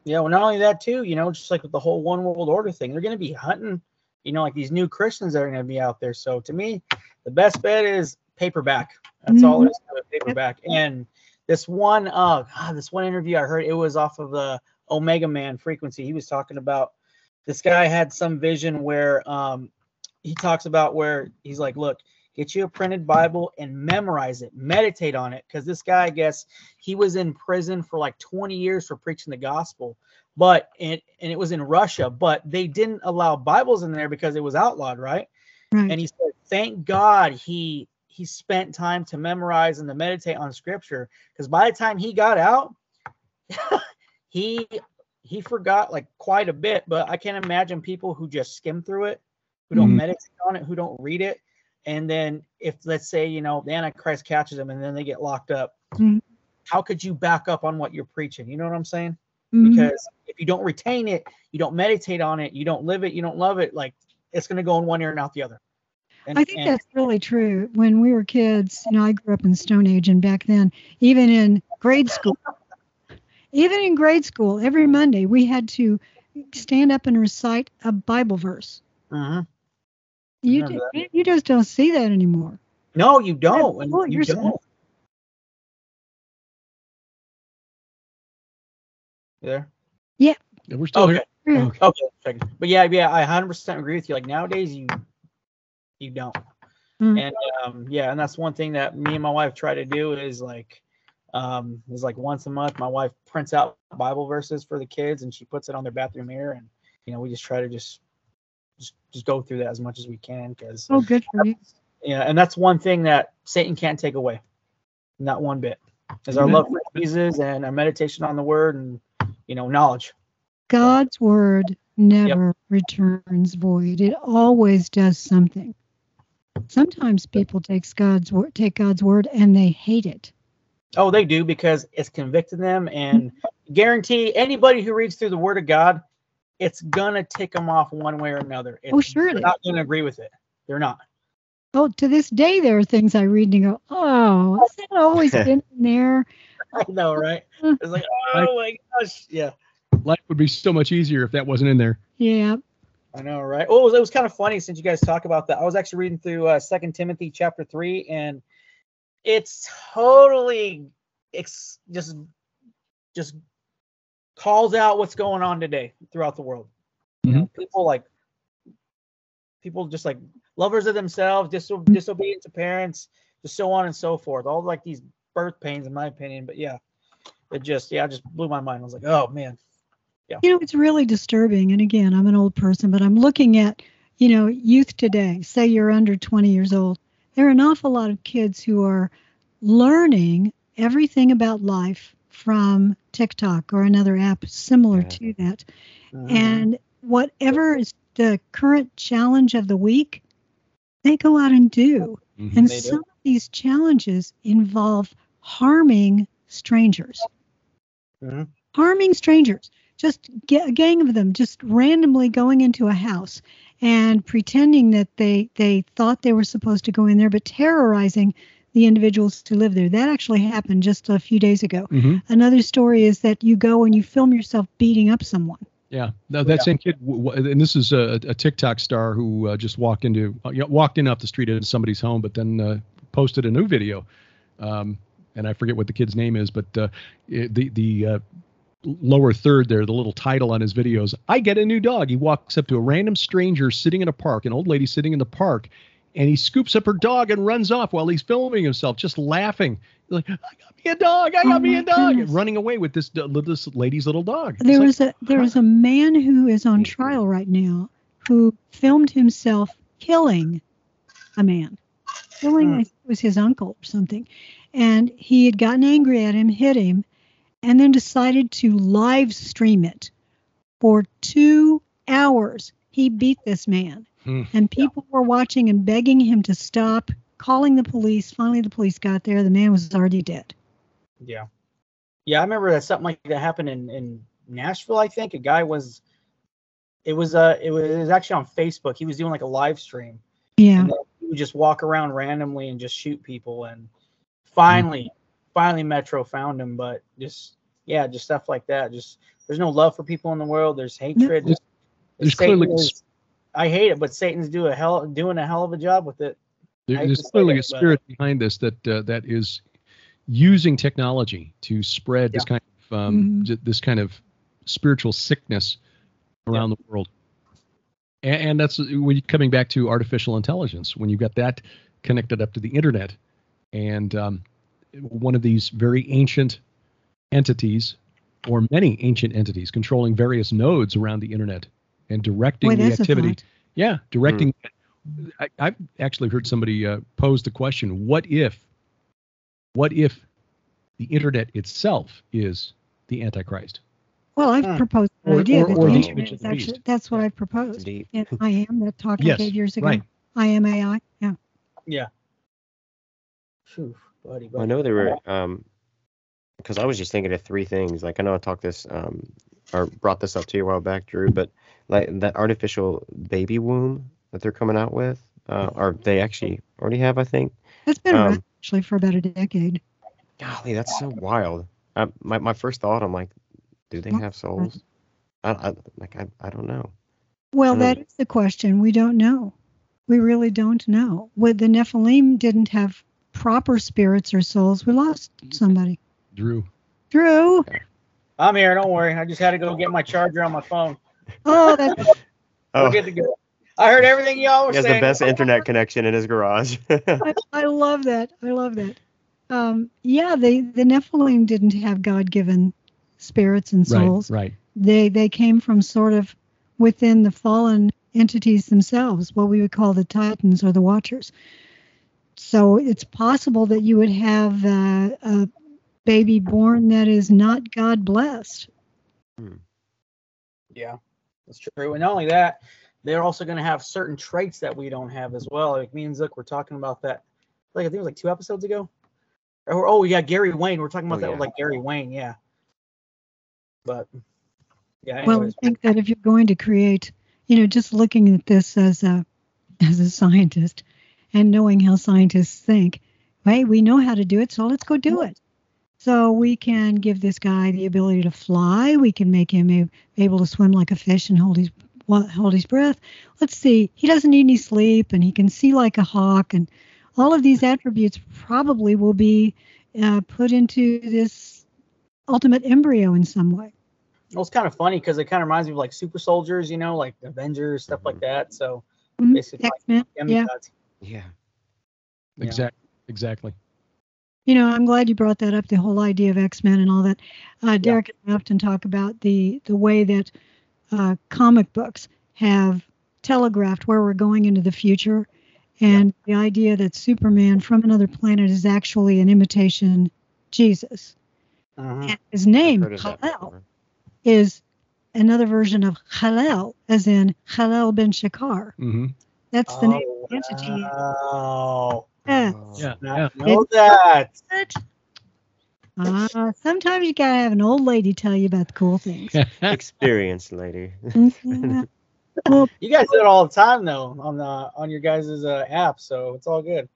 Yeah, well, not only that too, you know, just like with the whole one world order thing, they're going to be hunting, you know, like these new Christians that are going to be out there. So to me, the best bet is paperback. That's all there is to it, paperback. And this one, uh, God, this one interview I heard, it was off of the Omega Man frequency. He was talking about this guy had some vision where um, he talks about where he's like, look, get you a printed Bible and memorize it, meditate on it, because this guy, I guess, he was in prison for like 20 years for preaching the gospel but it and it was in Russia, but they didn't allow Bibles in there because it was outlawed, right? Right. And he said, thank God he he spent time to memorize and to meditate on scripture because by the time he got out, he he forgot like quite a bit. But I can't imagine people who just skim through it, who don't Mhm. meditate on it, who don't read it, and then if let's say you know the Antichrist catches them and then they get locked up, Mhm. how could you back up on what you're preaching? You know what I'm saying? Mhm. because if you don't retain it, you don't meditate on it, you don't live it, you don't love it, like it's going to go in one ear and out the other. And, I think and- that's really true. When we were kids, you know, I grew up in Stone Age, and back then, even in grade school, even in grade school, every Monday we had to stand up and recite a Bible verse. Mhm. You Remember d- you just don't see that anymore. no, you don't. and Well, you you're so- don't. You There. Yeah, we're still Okay. here. Yeah. Okay. Okay. But yeah, yeah, I 100% agree with you. Like nowadays, you you don't. Mm. And um, yeah, and that's one thing that me and my wife try to do is like um is like once a month my wife prints out bible verses for the kids and she puts it on their bathroom mirror and you know we just try to just just, just go through that as much as we can because Oh, good for you. yeah and that's one thing that satan can't take away not one bit is our love for jesus and our meditation on the word and you know knowledge God's word never returns void. It always does something. Sometimes people take God's word, take God's word, and they hate it. oh they do because it's convicting them and guarantee anybody who reads through the word of god it's gonna tick them off one way or another oh, it's, Oh, sure they're not gonna agree with it they're not Oh, to this day, there are things I read and go, oh, has that always been in there? i know right uh-huh. it's like oh my gosh yeah Life would be so much easier if that wasn't in there. Yeah. I know, right? Well, it was, it was kind of funny since you guys talk about that. I was actually reading through uh, Second Timothy chapter three, and it's totally ex- just just calls out what's going on today throughout the world. You know, people like people just like lovers of themselves, diso- disobedient to parents, just so on and so forth. All like these birth pains, in my opinion. But yeah, it just yeah, it just blew my mind. I was like, oh man, You know, it's really disturbing. And again, I'm an old person, but I'm looking at, you know, youth today. Say you're under 20 years old. There are an awful lot of kids who are learning everything about life from TikTok or another app similar Yeah. to that. Mhm. And whatever is the current challenge of the week, they go out and do. Mhm. And They do. some of these challenges involve harming strangers. Mhm. Harming strangers. Just get a gang of them just randomly going into a house and pretending that they they thought they were supposed to go in there, but terrorizing the individuals who live there. That actually happened just a few days ago. Mhm. Another story is that you go and you film yourself beating up someone. Yeah, no, that same kid, and this is a, a TikTok star who uh, just walked into, uh, you know, walked in off the street into somebody's home, but then uh, posted a new video, um, and I forget what the kid's name is, but uh, the the uh, lower third there, the little title on his videos, I get a new dog. He walks up to a random stranger sitting in a park, an old lady sitting in the park, and he scoops up her dog and runs off while he's filming himself, just laughing. Like, I got me a dog, I got Oh me a dog, goodness. running away with this uh, this lady's little dog. It's There like, a there was a man who is on trial right now who filmed himself killing a man. Killing. I think it was his uncle or something. And he had gotten angry at him, hit him, and then decided to live stream it for two hours. He beat this man. Hmm. And people were watching and begging him to stop, calling the police. Finally, the police got there. The man was already dead. Yeah. Yeah, I remember that something like that happened in, in Nashville, I think. A guy was it was uh it was, it was actually on Facebook. He was doing like a live stream. Yeah. He would just walk around randomly and just shoot people and finally finally Metro found him, but just yeah, just stuff like that. Just there's no love for people in the world. There's hatred. There's- there's clearly- is- I hate it, but Satan's do a hell doing a hell of a job with it. There- I hate there's clearly it, a but- spirit behind this that uh, that is using technology to spread this kind of um, Mhm. j- this kind of spiritual sickness around the world. And, and that's when you coming back to artificial intelligence. When you've got that connected up to the internet, and um, one of these very ancient entities, or many ancient entities, controlling various nodes around the internet and directing Boy, the that's a activity. thought. Yeah, directing. I, I've actually heard somebody uh, pose the question: What if, what if, the internet itself is the Antichrist? Well, I've Hmm. proposed the Or- idea or- that or the the internet is actually, beast. that's what I've proposed. Deep. And I am that talked Yes, like eight years ago. right. I am AI. Yeah. Yeah. Phew, buddy, Well, I know there were um because I was just thinking of three things. Like I know I talked this um or brought this up to you a while back, Drew, but like that artificial baby womb that they're coming out with, uh, or they actually already have, I think. That's been around Um, actually for about a decade. Golly, that's so wild. I, my my first thought, I'm like, do they have souls? I, I like I, I don't know. Well, Hmm. that is the question. We don't know. We really don't know. With the Nephilim didn't have proper spirits or souls. We lost somebody. Drew. Drew. I'm here. Don't worry. I just had to go get my charger on my phone. Oh, that's Oh, good to go. I heard everything y'all were saying. he has the best internet connection in his garage. I, I love that. I love that. Um, yeah, they the Nephilim didn't have God-given spirits and souls. Right. Right. They they came from sort of within the fallen entities themselves, what we would call the Titans or the Watchers. So it's possible that you would have uh, a baby born that is not God blessed. Yeah, that's true. And not only that, they're also going to have certain traits that we don't have as well. Like me and Zook were talking about that. Like I think it was like two episodes ago. Or oh yeah, Gary Wayne. We're talking about Oh, that yeah. with like Gary Wayne. Yeah. But yeah. Well, I think that if you're going to create, you know, just looking at this as a as a scientist and knowing how scientists think, hey, we know how to do it, so let's go do it. So we can give this guy the ability to fly. We can make him able to swim like a fish and hold his hold his breath. Let's see, he doesn't need any sleep, and he can see like a hawk, and all of these attributes probably will be uh, put into this ultimate embryo in some way. well, it's kind of funny because it kind of reminds me of like super soldiers, you know, like Avengers stuff like that. So Mhm. Basically, X-Men, yeah. demigods. Yeah. Yeah. Exactly. Exactly. You know, I'm glad you brought that up. The whole idea of X-Men and all that. Uh, Derek and I often talk about the the way that uh, comic books have telegraphed where we're going into the future, and the idea that Superman from another planet is actually an imitation Jesus. And his name Heard of that Hallel before. is another version of Hallel, as in Helel ben Shachar. hmm That's the name Oh, of the entity. wow. Yeah. Oh. Yeah. Yeah. know that. But, uh, sometimes you gotta have an old lady tell you about the cool things. Experience lady. Yeah. Well, You guys do it all the time though on the on your guys' uh, app, so it's all good.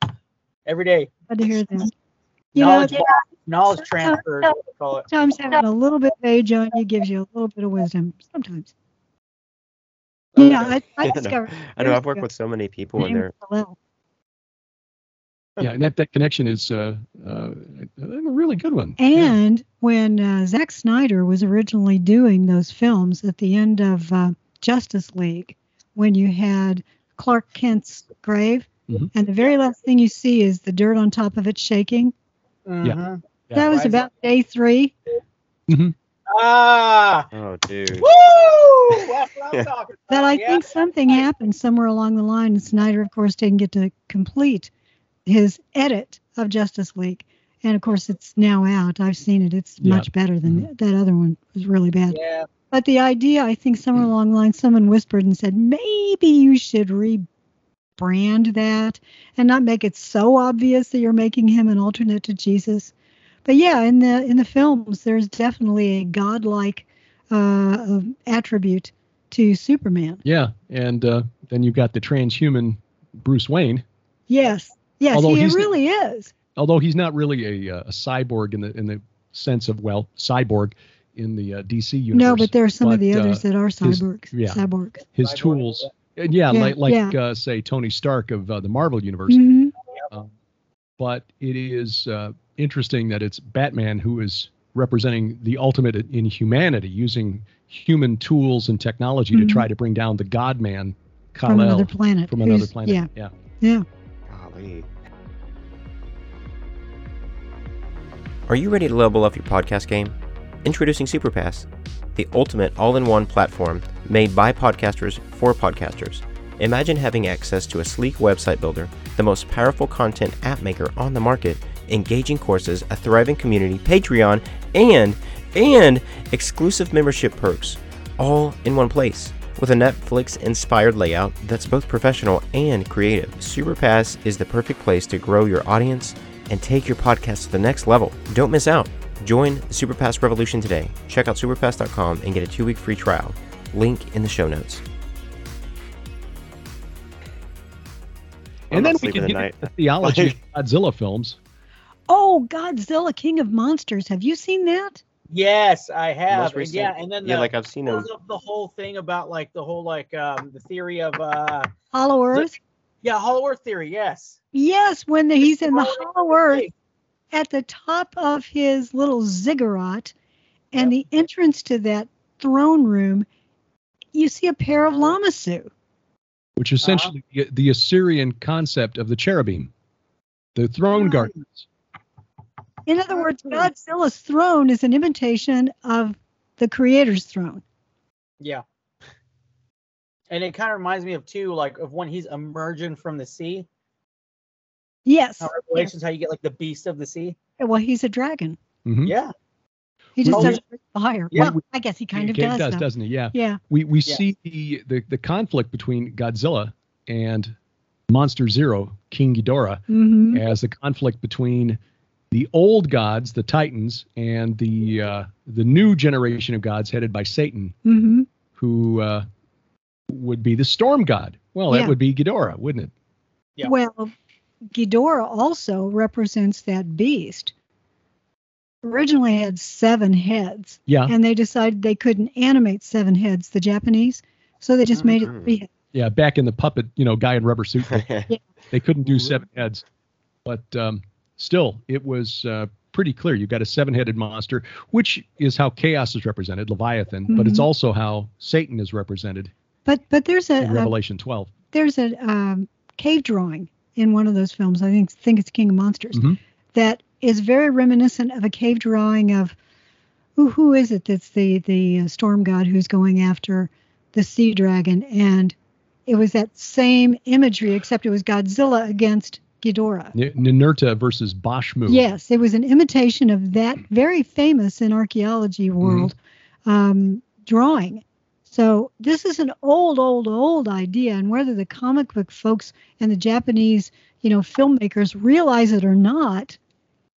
Every day. glad to hear that. You knowledge, it's- knowledge transfer, is what they call it. sometimes having a little bit of age on you gives you a little bit of wisdom. Sometimes. Yeah, I, I I discovered. I know I've worked with so many people in name they're was Hallel. yeah. And that, that connection is uh, uh, a really good one. Yeah. And when uh, Zack Snyder was originally doing those films at the end of uh, Justice League, when you had Clark Kent's grave, Mhm. and the very last thing you see is the dirt on top of it shaking. Mhm. that was about day 3 Mhm. Ah, Oh, dude. woo! That's what I'm talking about. But I yeah. think something happened somewhere along the line, and Snyder, of course, didn't get to complete his edit of Justice League. And of course, it's now out. I've seen it. It's Yeah. much better than that other one. It was really bad. Yeah. But the idea, I think, somewhere along the line, someone whispered and said, maybe you should rebrand that and not make it so obvious that you're making him an alternate to Jesus. But yeah, in the in the films, there's definitely a godlike uh, attribute to Superman. Yeah, and uh, then you've got the transhuman Bruce Wayne, Yes, yes, Although he he's- really is. although he's not really a, uh, a cyborg in the in the sense of well, cyborg in the uh, DC universe. No, but there are some of But, the uh, others that are his- cyborgs. yeah. Cyborgs. his Cyborg, tools. And yeah, Yeah, like like yeah. Uh, say Tony Stark of uh, the Marvel universe. Mhm. But it is uh, interesting that it's Batman who is representing the ultimate in humanity, using human tools and technology Mhm. to try to bring down the God Man, Kal-El, From another planet. from another who's- planet. Yeah, yeah. yeah. Golly. Are you ready to level up your podcast game? Introducing Supapass, the ultimate all in one platform made by podcasters for podcasters. Imagine having access to a sleek website builder, the most powerful content app maker on the market, engaging courses, a thriving community, Patreon, and and exclusive membership perks, all in one place. With a Netflix inspired layout that's both professional and creative, Supapass is the perfect place to grow your audience and take your podcast to the next level. Don't miss out. Join the Supapass revolution today. Check out supapass.com and get a two week free trial. Link in the show notes. And then we sleeping can get the theology of Godzilla films. Oh, Godzilla, King of Monsters. Have you seen that? Yes, I have. And yeah, and then the, Yeah, like I've seen them. the, the whole thing about like the whole like um the theory of uh Hollow Earth? yeah Hollow Earth theory. Yes. Yes, when the, he's in the Hollow Earth big. at the top of his little ziggurat, and Yep. the entrance to that throne room, you see a pair of Lamassu. which is essentially the, the Assyrian concept of the cherubim, the throne Right. guardians. In other words, Godzilla's throne is an imitation of the creator's throne. Yeah. And it kind of reminds me of too, like of when he's emerging from the sea. Yes. How Revelations, how you get like the beast of the sea. Well, he's a dragon. Mhm. Yeah. He just Oh, doesn't breathe fire. Yeah. Well, I guess he kind of It does. does, though. doesn't he? Yeah. Yeah. We we Yeah. see the, the the conflict between Godzilla and Monster Zero, King Ghidorah, hmm as the conflict between the old gods, the Titans, and the uh, the new generation of gods headed by Satan, hmm who uh, would be the storm god. Well, Yeah. that would be Ghidorah, wouldn't it? Yeah. Well, Ghidorah also represents that beast. Originally had seven heads, Yeah. and they decided they couldn't animate seven heads, the Japanese, so they just made it Mhm. three heads. Yeah. Back in the puppet, you know, guy in rubber suit. they- They couldn't do seven heads, but um, still, it was uh, pretty clear. You've got a seven-headed monster, which is how chaos is represented, Leviathan, but it's Mhm. also how Satan is represented But but there's a, Revelation 12. there's a um, cave drawing in one of those films. I think think it's King of Monsters Mhm. that is very reminiscent of a cave drawing of who who is it that's the the uh, storm god who's going after the sea dragon and it was that same imagery except it was Godzilla against Ghidorah. Ninurta versus Bashmu. Yes, it was an imitation of that very famous in archaeology world um, drawing. So this is an old, old, old idea, and whether the comic book folks and the Japanese, you know, filmmakers realize it or not,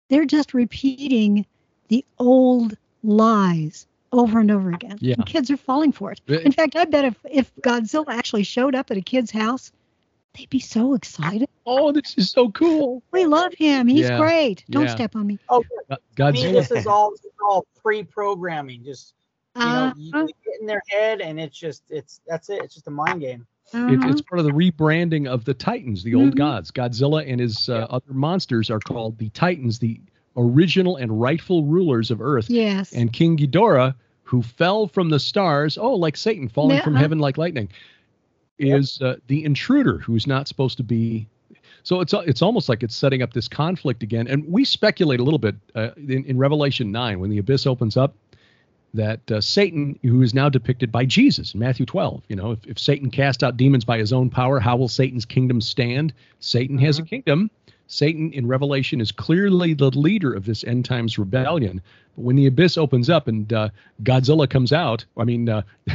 they're just repeating the old lies over and over again. Yeah. And kids are falling for it. In fact, I bet if if Godzilla actually showed up at a kid's house, they'd be so excited. Oh, this is so cool. We love him. He's Yeah, great. Don't yeah. step on me. Oh, Go- I mean, Godzilla. this is all this is all pre-programming. Just you know, you, Uh-huh. you get in their head, and it's just it's that's it. It's just a mind game. Uh-huh. it's part of the rebranding of the Titans, the old Mhm. gods. Godzilla and his uh, Yeah. other monsters are called the Titans, the original and rightful rulers of Earth. yes. And King Ghidorah, who fell from the stars, oh, like Satan falling Yeah, from uh-huh. heaven like lightning, is uh, the intruder who's not supposed to be. So it's it's almost like it's setting up this conflict again. And we speculate a little bit uh, in, in Revelation nine when the abyss opens up. that uh, Satan, who is now depicted by Jesus in Matthew 12, you know, if, if Satan cast out demons by his own power, how will Satan's kingdom stand? Satan has a kingdom. Satan in Revelation is clearly the leader of this end times rebellion. But when the abyss opens up and uh, Godzilla comes out, I mean, uh,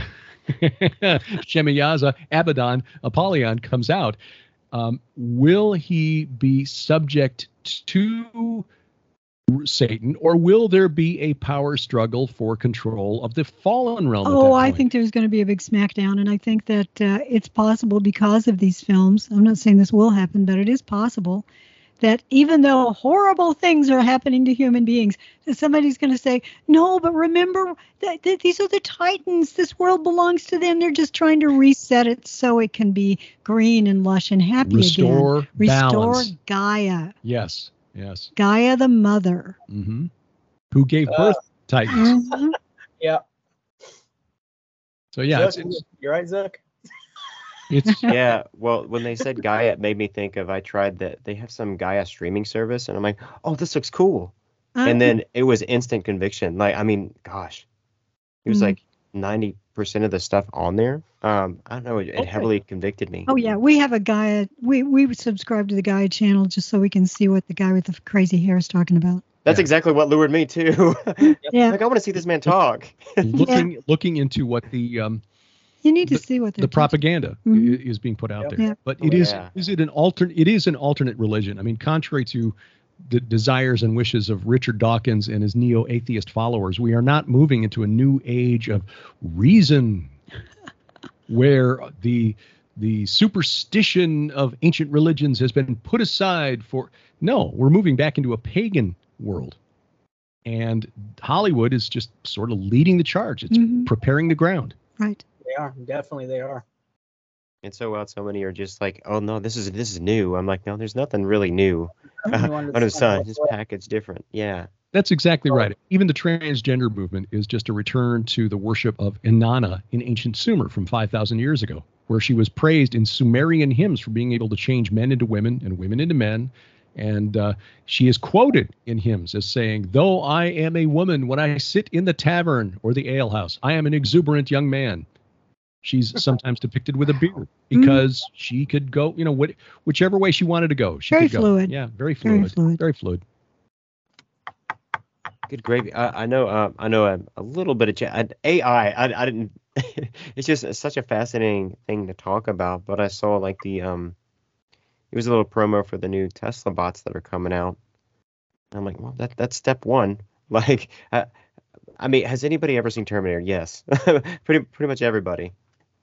Shemiyaza, Abaddon, Apollyon comes out, um, will he be subject to Satan, or will there be a power struggle for control of the fallen realm? Oh, I think there's going to be a big smackdown, and I think that uh, it's possible because of these films. I'm not saying this will happen, but it is possible that even though horrible things are happening to human beings, that somebody's going to say, "No, but remember that, that these are the Titans. This world belongs to them. They're just trying to reset it so it can be green and lush and happy again. restore, Restore balance. Gaia, Yes, yes. Gaia the mother." hmm Who gave Uh, birth to Titans? Mhm. Yeah. So yeah, it's, it's, you're right, Zook. It's yeah, well, when they said Gaia, it made me think of I tried that they have some Gaia streaming service, and I'm like, oh, this looks cool. And then it was instant conviction. Like, I mean, gosh, it was Mhm. like 90% of the stuff on there. Um, I don't know, it, it heavily convicted me. Oh yeah, we have a Gaia. We we subscribe to the Gaia channel just so we can see what the guy with the crazy hair is talking about. That's Yeah. exactly what lured me too. Yeah, like, I want to see this man talk. looking looking into what the um, you need to see what they're the propaganda i- Mhm. is being put out Yep. there. Yeah. But Oh, it is yeah. is it an alternate? It is an alternate religion. I mean, contrary to the desires and wishes of Richard Dawkins and his neo-atheist followers, we are not moving into a new age of reason, where the the superstition of ancient religions has been put aside for. No, we're moving back into a pagan world. And Hollywood is just sort of leading the charge. It's Mhm. preparing the ground. right. They are. Definitely they are. And so while so many are just like, oh no, this is this is new. I'm like, no, there's nothing really new New under under the sun. Just whatsoever. packaged different. Yeah. That's exactly right. Even the transgender movement is just a return to the worship of Inanna in ancient Sumer from 5,000 years ago, where she was praised in Sumerian hymns for being able to change men into women and women into men. And uh, she is quoted in hymns as saying, Though I am a woman, when I sit in the tavern or the alehouse, I am an exuberant young man. She's sometimes depicted with a beard because she could go, you know, what, whichever way she wanted to go. She Very could go. fluid. Yeah, very fluid. Very fluid. fluid. Very fluid. Good gravy. I, I know. Uh, I know a, a little bit of chat. AI. I, I didn't. it's just such a fascinating thing to talk about. But I saw like the um, it was a little promo for the new Tesla bots that are coming out. And I'm like, well, that that's step one. Like, uh, I mean, has anybody ever seen Terminator? Yes, pretty pretty much everybody.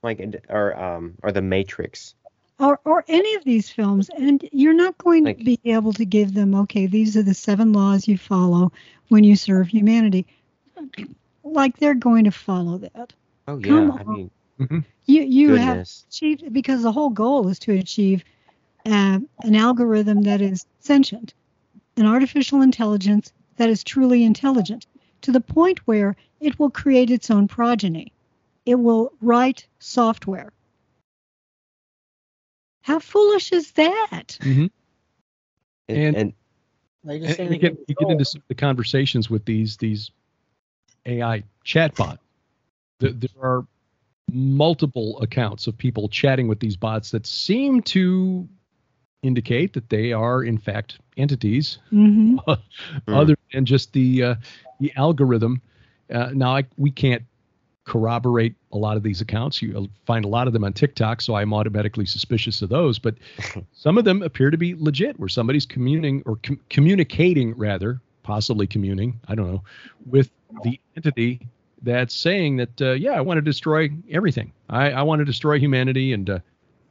Like, or um, or the Matrix. or or any of these films and you're not going Like- to be able to give them okay these are the seven laws you follow when you serve humanity like they're going to follow that Oh yeah. Come I on. mean, you you have achieved because the whole goal is to achieve uh, an algorithm that is sentient an artificial intelligence that is truly intelligent to the point where it will create its own progeny it will write software. How foolish is that? Hmm And, and- and just and, say and you get you get into the conversations with these these AI chatbot. There, there are multiple accounts of people chatting with these bots that seem to indicate that they are in fact entities. Hmm other than just the uh, the algorithm. Uh, now I, we can't corroborate a lot of these accounts. You'll find a lot of them on TikTok, so I'm automatically suspicious of those. But some of them appear to be legit, where somebody's communing or com- communicating, rather, possibly communing, I don't know, with the entity that's saying that, uh, yeah, I want to destroy everything. I, I want to destroy humanity, and uh,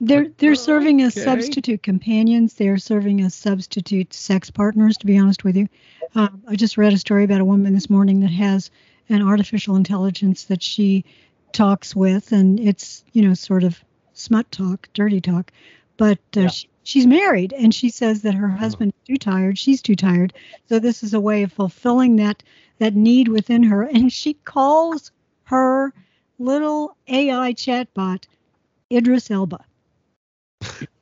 They're they're serving as Okay. substitute companions. They're serving as substitute sex partners. To be honest with you, uh, I just read a story about a woman this morning that has an artificial intelligence that she talks with, and it's you know sort of smut talk, dirty talk, but uh, Yeah. she, she's married, and she says that her husband is too tired, she's too tired, so this is a way of fulfilling that that need within her, and she calls her little AI chatbot Idris Elba.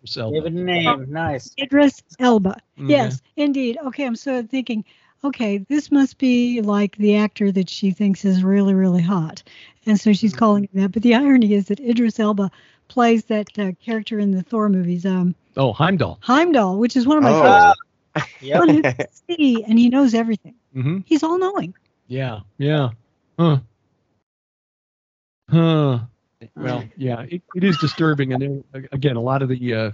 sell Give it a name. Nice. Idris Elba. Mhm. Yes, indeed. Okay, I'm sort of thinking, okay, this must be like the actor that she thinks is really, really hot. And so she's calling him that. But the irony is that Idris Elba plays that uh, character in the Thor movies, um, Oh, Heimdall. Heimdall, which is one of my Oh. favorites. Yep. One who can see and he knows everything. Mm-hmm. He's all knowing. Yeah. Yeah. Huh. Huh. Well, yeah, it, it is disturbing. And there, again, a lot of the uh,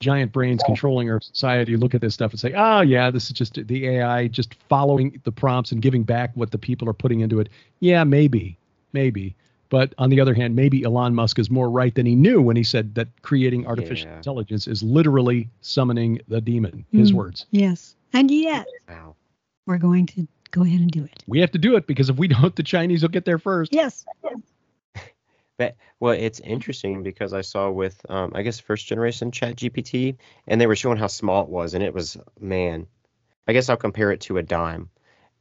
giant brains controlling our society look at this stuff and say, oh, yeah, this is just the AI just following the prompts and giving back what the people are putting into it. Yeah, maybe, maybe. But on the other hand, maybe Elon Musk is more right than he knew when he said that creating artificial Yeah. intelligence is literally summoning the demon, his Mm. words. Yes. And yet Wow. we're going to go ahead and do it. We have to do it because if we don't, the Chinese will get there first. Yes. But well, it's interesting because I saw with um, I guess first generation Chat GPT, and they were showing how small it was, and it was man. I guess I'll compare it to a dime,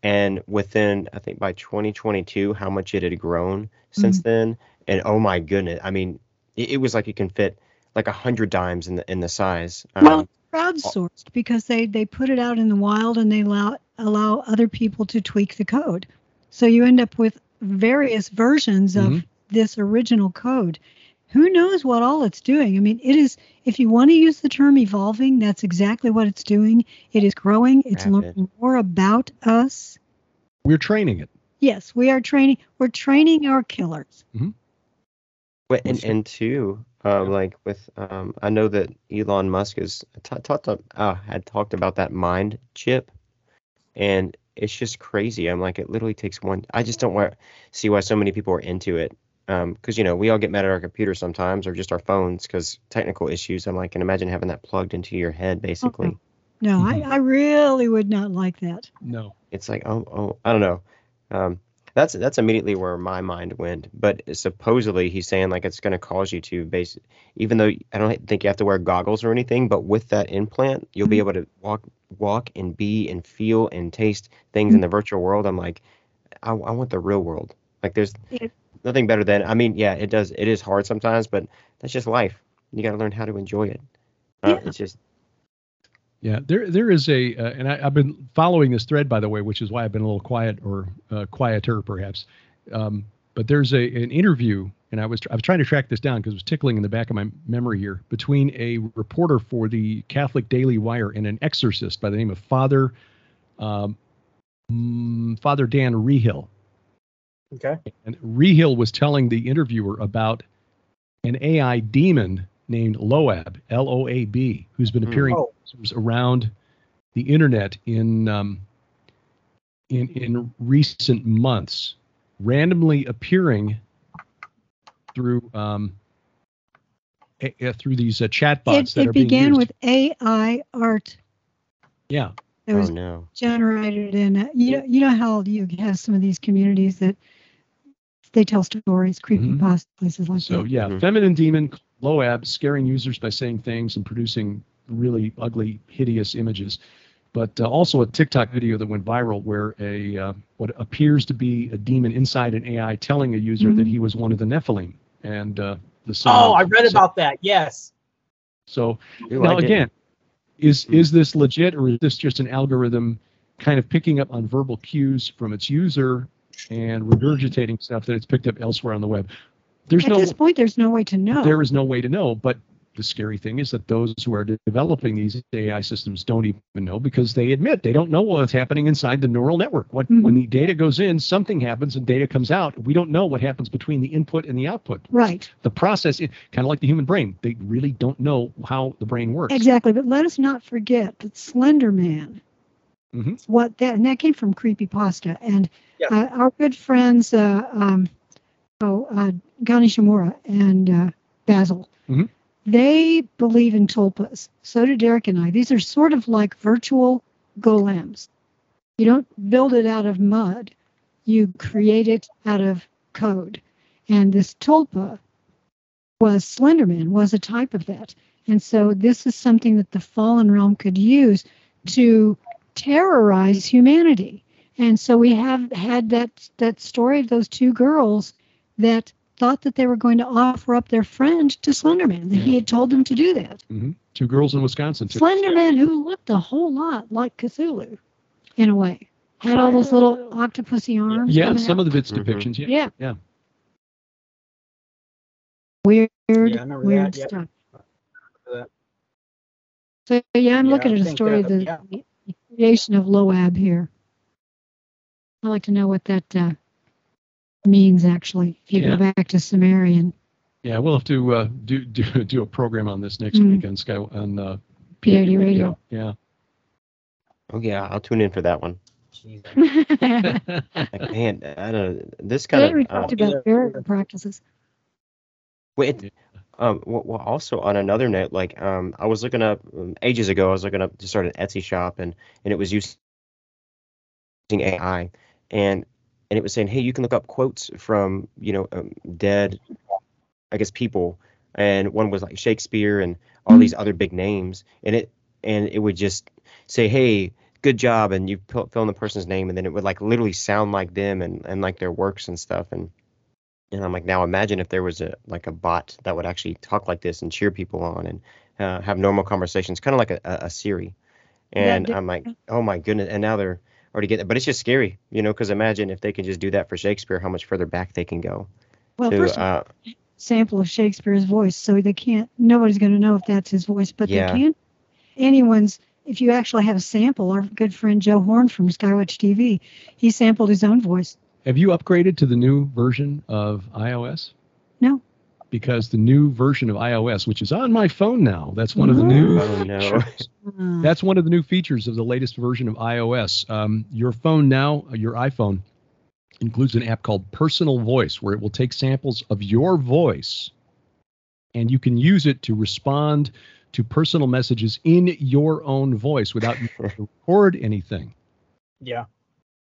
and within I think by 2022, how much it had grown since then, and oh my goodness, I mean, it, it was like it can fit like a hundred dimes in the in the size. Um, Well, crowdsourced because they they put it out in the wild and they allow allow other people to tweak the code. So you end up with various versions of Mhm. This original code. Who knows what all it's doing? I mean, it is if you want to use the term evolving, that's exactly what it's doing. It is growing, it's Rapid. learning more about us. We're training it. Yes, we are training we're training our killers. But and Sure. and two, um, like with um, I know that Elon Musk has t- talked up, uh, had talked about that mind chip, and it's just crazy. I'm like, it literally takes one. I just don't wa- see why so many people are into it. Um, because you know we all get mad at our computers sometimes, or just our phones, because technical issues. I'm like, and imagine having that plugged into your head, basically. No, Mhm. I, I really would not like that. No. It's like, oh, oh, I don't know. Um, that's that's immediately where my mind went. But supposedly he's saying like it's going to cause you to base, even though I don't think you have to wear goggles or anything. But with that implant, you'll be able to walk, walk and be and feel and taste things in the virtual world. I'm like, I, I want the real world. Like there's It- nothing better than. I mean, yeah, it does. It is hard sometimes, but that's just life. You got to learn how to enjoy it. Uh, Yeah. It's just Yeah, there there is a, uh, and I, I've been following this thread by the way, which is why I've been a little quiet or uh, quieter perhaps. Um, but there's a an interview, and I was I was trying to track this down because it was tickling in the back of my memory here between a reporter for the Catholic Daily Wire and an exorcist by the name of Father um, mm, Father Dan Reehil. Okay. And Reehil was telling the interviewer about an AI demon named Loab, L O A B, who's been Hmm. appearing Oh. around the internet in um, in in recent months, randomly appearing through um, a, a- through these uh, chatbots It, that it are being began used. with AI art yeah, that oh was no. generated in uh, you know you know how you have some of these communities that they tell stories creepy Mhm. pasta places like So that yeah, Mhm. feminine demon Loab scaring users by saying things and producing really ugly, hideous images. But uh, also a TikTok video that went viral where a uh, what appears to be a demon inside an AI telling a user that Mhm. he was one of the Nephilim and uh, the son. Oh, I read so- about that. Yes. So Ooh, now didn't. again, is Hmm. is this legit or is this just an algorithm kind of picking up on verbal cues from its user and regurgitating stuff that it's picked up elsewhere on the web? There's at no this point there's no way to know there is no way to know. But the scary thing is that those who are developing these AI systems don't even know because they admit they don't know what's happening inside the neural network. What when the data goes in, something happens and data comes out. We don't know what happens between the input and the output. right The process, it, kind of like the human brain, they really don't know how the brain works. exactly but let us not forget that slender man Mhm. what that and that came from creepy pasta and Uh, our good friends uh, um, oh uh, Gani Shimura and uh, Basil. Mhm. they believe in tulpas. So do Derek and I. These are sort of like virtual golems you don't build it out of mud. You create it out of code. And this tulpa was Slenderman was a type of that. And so this is something that the fallen realm could use to terrorize humanity. And so we have had that that story of those two girls that thought that they were going to offer up their friend to Slenderman. That he had told them to do that. hmm Two girls in Wisconsin. took- Slenderman, who looked a whole lot like Cthulhu, in a way. Had all those little octopusy arms. Yeah, some out. of the its Mhm. depictions. Yeah. Yeah. Yeah. Weird, Yeah, weird that, stuff. that. So yeah, I'm Yeah, looking I at a story uh, of the, yeah. the creation of Loab here. I'd like to know what that uh, means actually. If you Yeah. go back to Sumerian, Yeah, we'll have to uh, do, do do a program on this next Mm. week on Sky on uh, PID radio. Yeah. Oh yeah, I'll tune in for that one. Jeez. Like, man, I don't. Know. This Today kind we of. Uh, talked about burial practices. well, it, um, well, well, also on another note, like um, I was looking up um, ages ago. I was looking up to start an Etsy shop, and and it was using AI, and and it was saying, hey, you can look up quotes from you know um, dead, I guess people, and one was like Shakespeare and all these other big names, and it and it would just say, hey, good job, and you fill fill in the person's name, and then it would like literally sound like them and and like their works and stuff, and and I'm like, now imagine if there was a like a bot that would actually talk like this and cheer people on and uh, have normal conversations, kind of like a, a, a Siri. And di- I'm like, oh my goodness! And now they're already getting, but it's just scary, you know, because imagine if they can just do that for Shakespeare, how much further back they can go. Well, to, first of uh, sample of Shakespeare's voice, so they can't. Nobody's going to know if that's his voice, but Yeah. they can. Anyone's. If you actually have a sample, our good friend Joe Horn from Skywatch TV, he sampled his own voice. Have you upgraded to the new version of iOS? No. Because the new version of iOS, which is on my phone now, that's one of the new. Oh, no. features. Uh, That's one of the new features of the latest version of iOS. Um, your phone now, your iPhone, includes an app called Personal Voice, where it will take samples of your voice, and you can use it to respond to personal messages in your own voice without you to record anything. Yeah.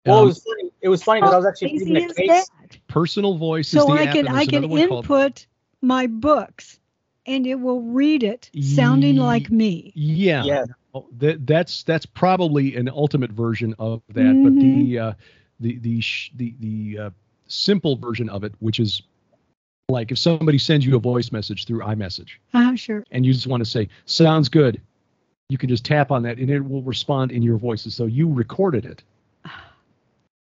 Well, it Um, was funny. It was funny because I was actually easy reading a is case. that? personal Voice is So the I app, can I can another one called- input my books, and it will read it, sounding Ye- like me. Yeah. Yeah. Oh, that, that's that's probably an ultimate version of that, Mm-hmm. but the uh, the the sh- the the uh, simple version of it, which is like if somebody sends you a voice message through iMessage Uh, sure. and you just want to say "sounds good," you can just tap on that and it will respond in your voice as though you recorded it.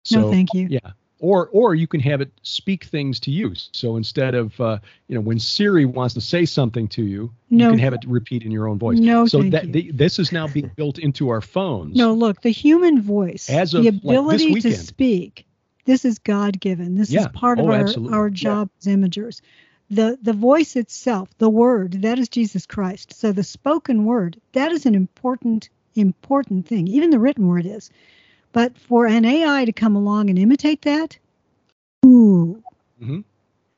So no, thank you. yeah, or or you can have it speak things to you. So instead of uh, you know when Siri wants to say something to you, No. you can have it repeat in your own voice. No, so thank that you. the, this is now being built into our phones. No, look, the human voice, As of, the like, ability to speak, this is God given. This Yeah. is part of Oh, our, absolutely. our Yeah. job as imagers. The the voice itself, the word, that is Jesus Christ. So the spoken word, that is an important, important thing. Even the written word is. But for an AI to come along and imitate that, ooh.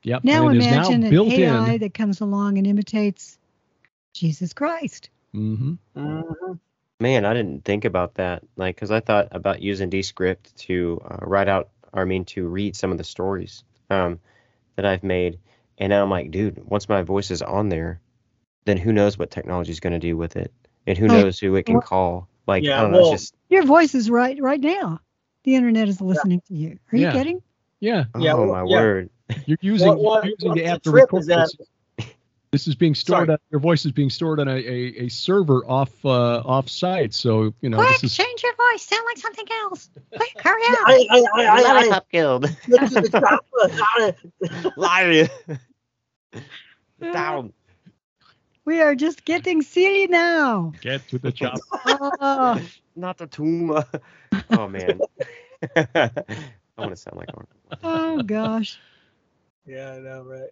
Yep. Now and imagine now an AI in. that comes along and imitates Jesus Christ. hmm Mhm. Man, I didn't think about that. Like, because I thought about using Descript to uh, write out, or I mean, to read some of the stories um, that I've made. And now I'm like, dude, once my voice is on there, then who knows what technology is going to do with it, and who Oh, knows who it can call. Like, Yeah, I don't know. well- It's just, Your voice is right right now. The internet is listening to you. Are Yeah. you kidding? Yeah. Yeah, oh well, my yeah. word. You're using, What- what- you're using what the the app to trip record this. This is being stored. On, your voice is being stored on a, a, a server off uh, off site. So you know Quick, this is change your voice. Sound like something else. Quick, hurry up. I, I, I, I, I, Lollipop Guild. I, Liar. Down. We are just getting silly now. get to the chop. Oh, Not the tomb. oh man. I want to sound like Arnold. oh gosh. yeah, I know, right?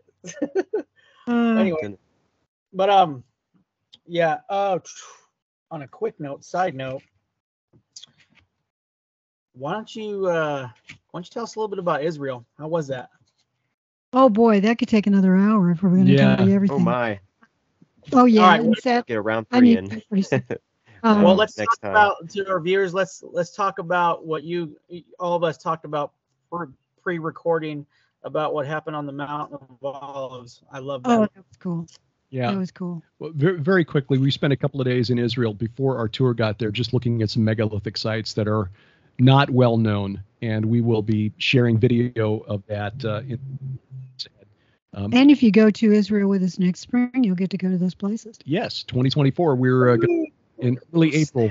Uh, anyway, but um, yeah. Uh, on a quick note, side note, why don't you uh, why don't you tell us a little bit about Israel? How was that? oh boy, that could take another hour if we're going to Yeah. tell you everything. Oh everything. my. Oh, yeah. All right, and Seth, Get around round I three need in. to. Um, well, let's next talk time. about to our viewers. Let's let's talk about what you all of us talked about pre- pre-recording about what happened on the Mount of Olives. I love that. oh, that was cool. Yeah. That was cool. Well, very, very quickly, we spent a couple of days in Israel before our tour got there, just looking at some megalithic sites that are not well known, and we will be sharing video of that. Uh, in, um, And if you go to Israel with us next spring, you'll get to go to those places. yes, 2024. We're uh, in early April.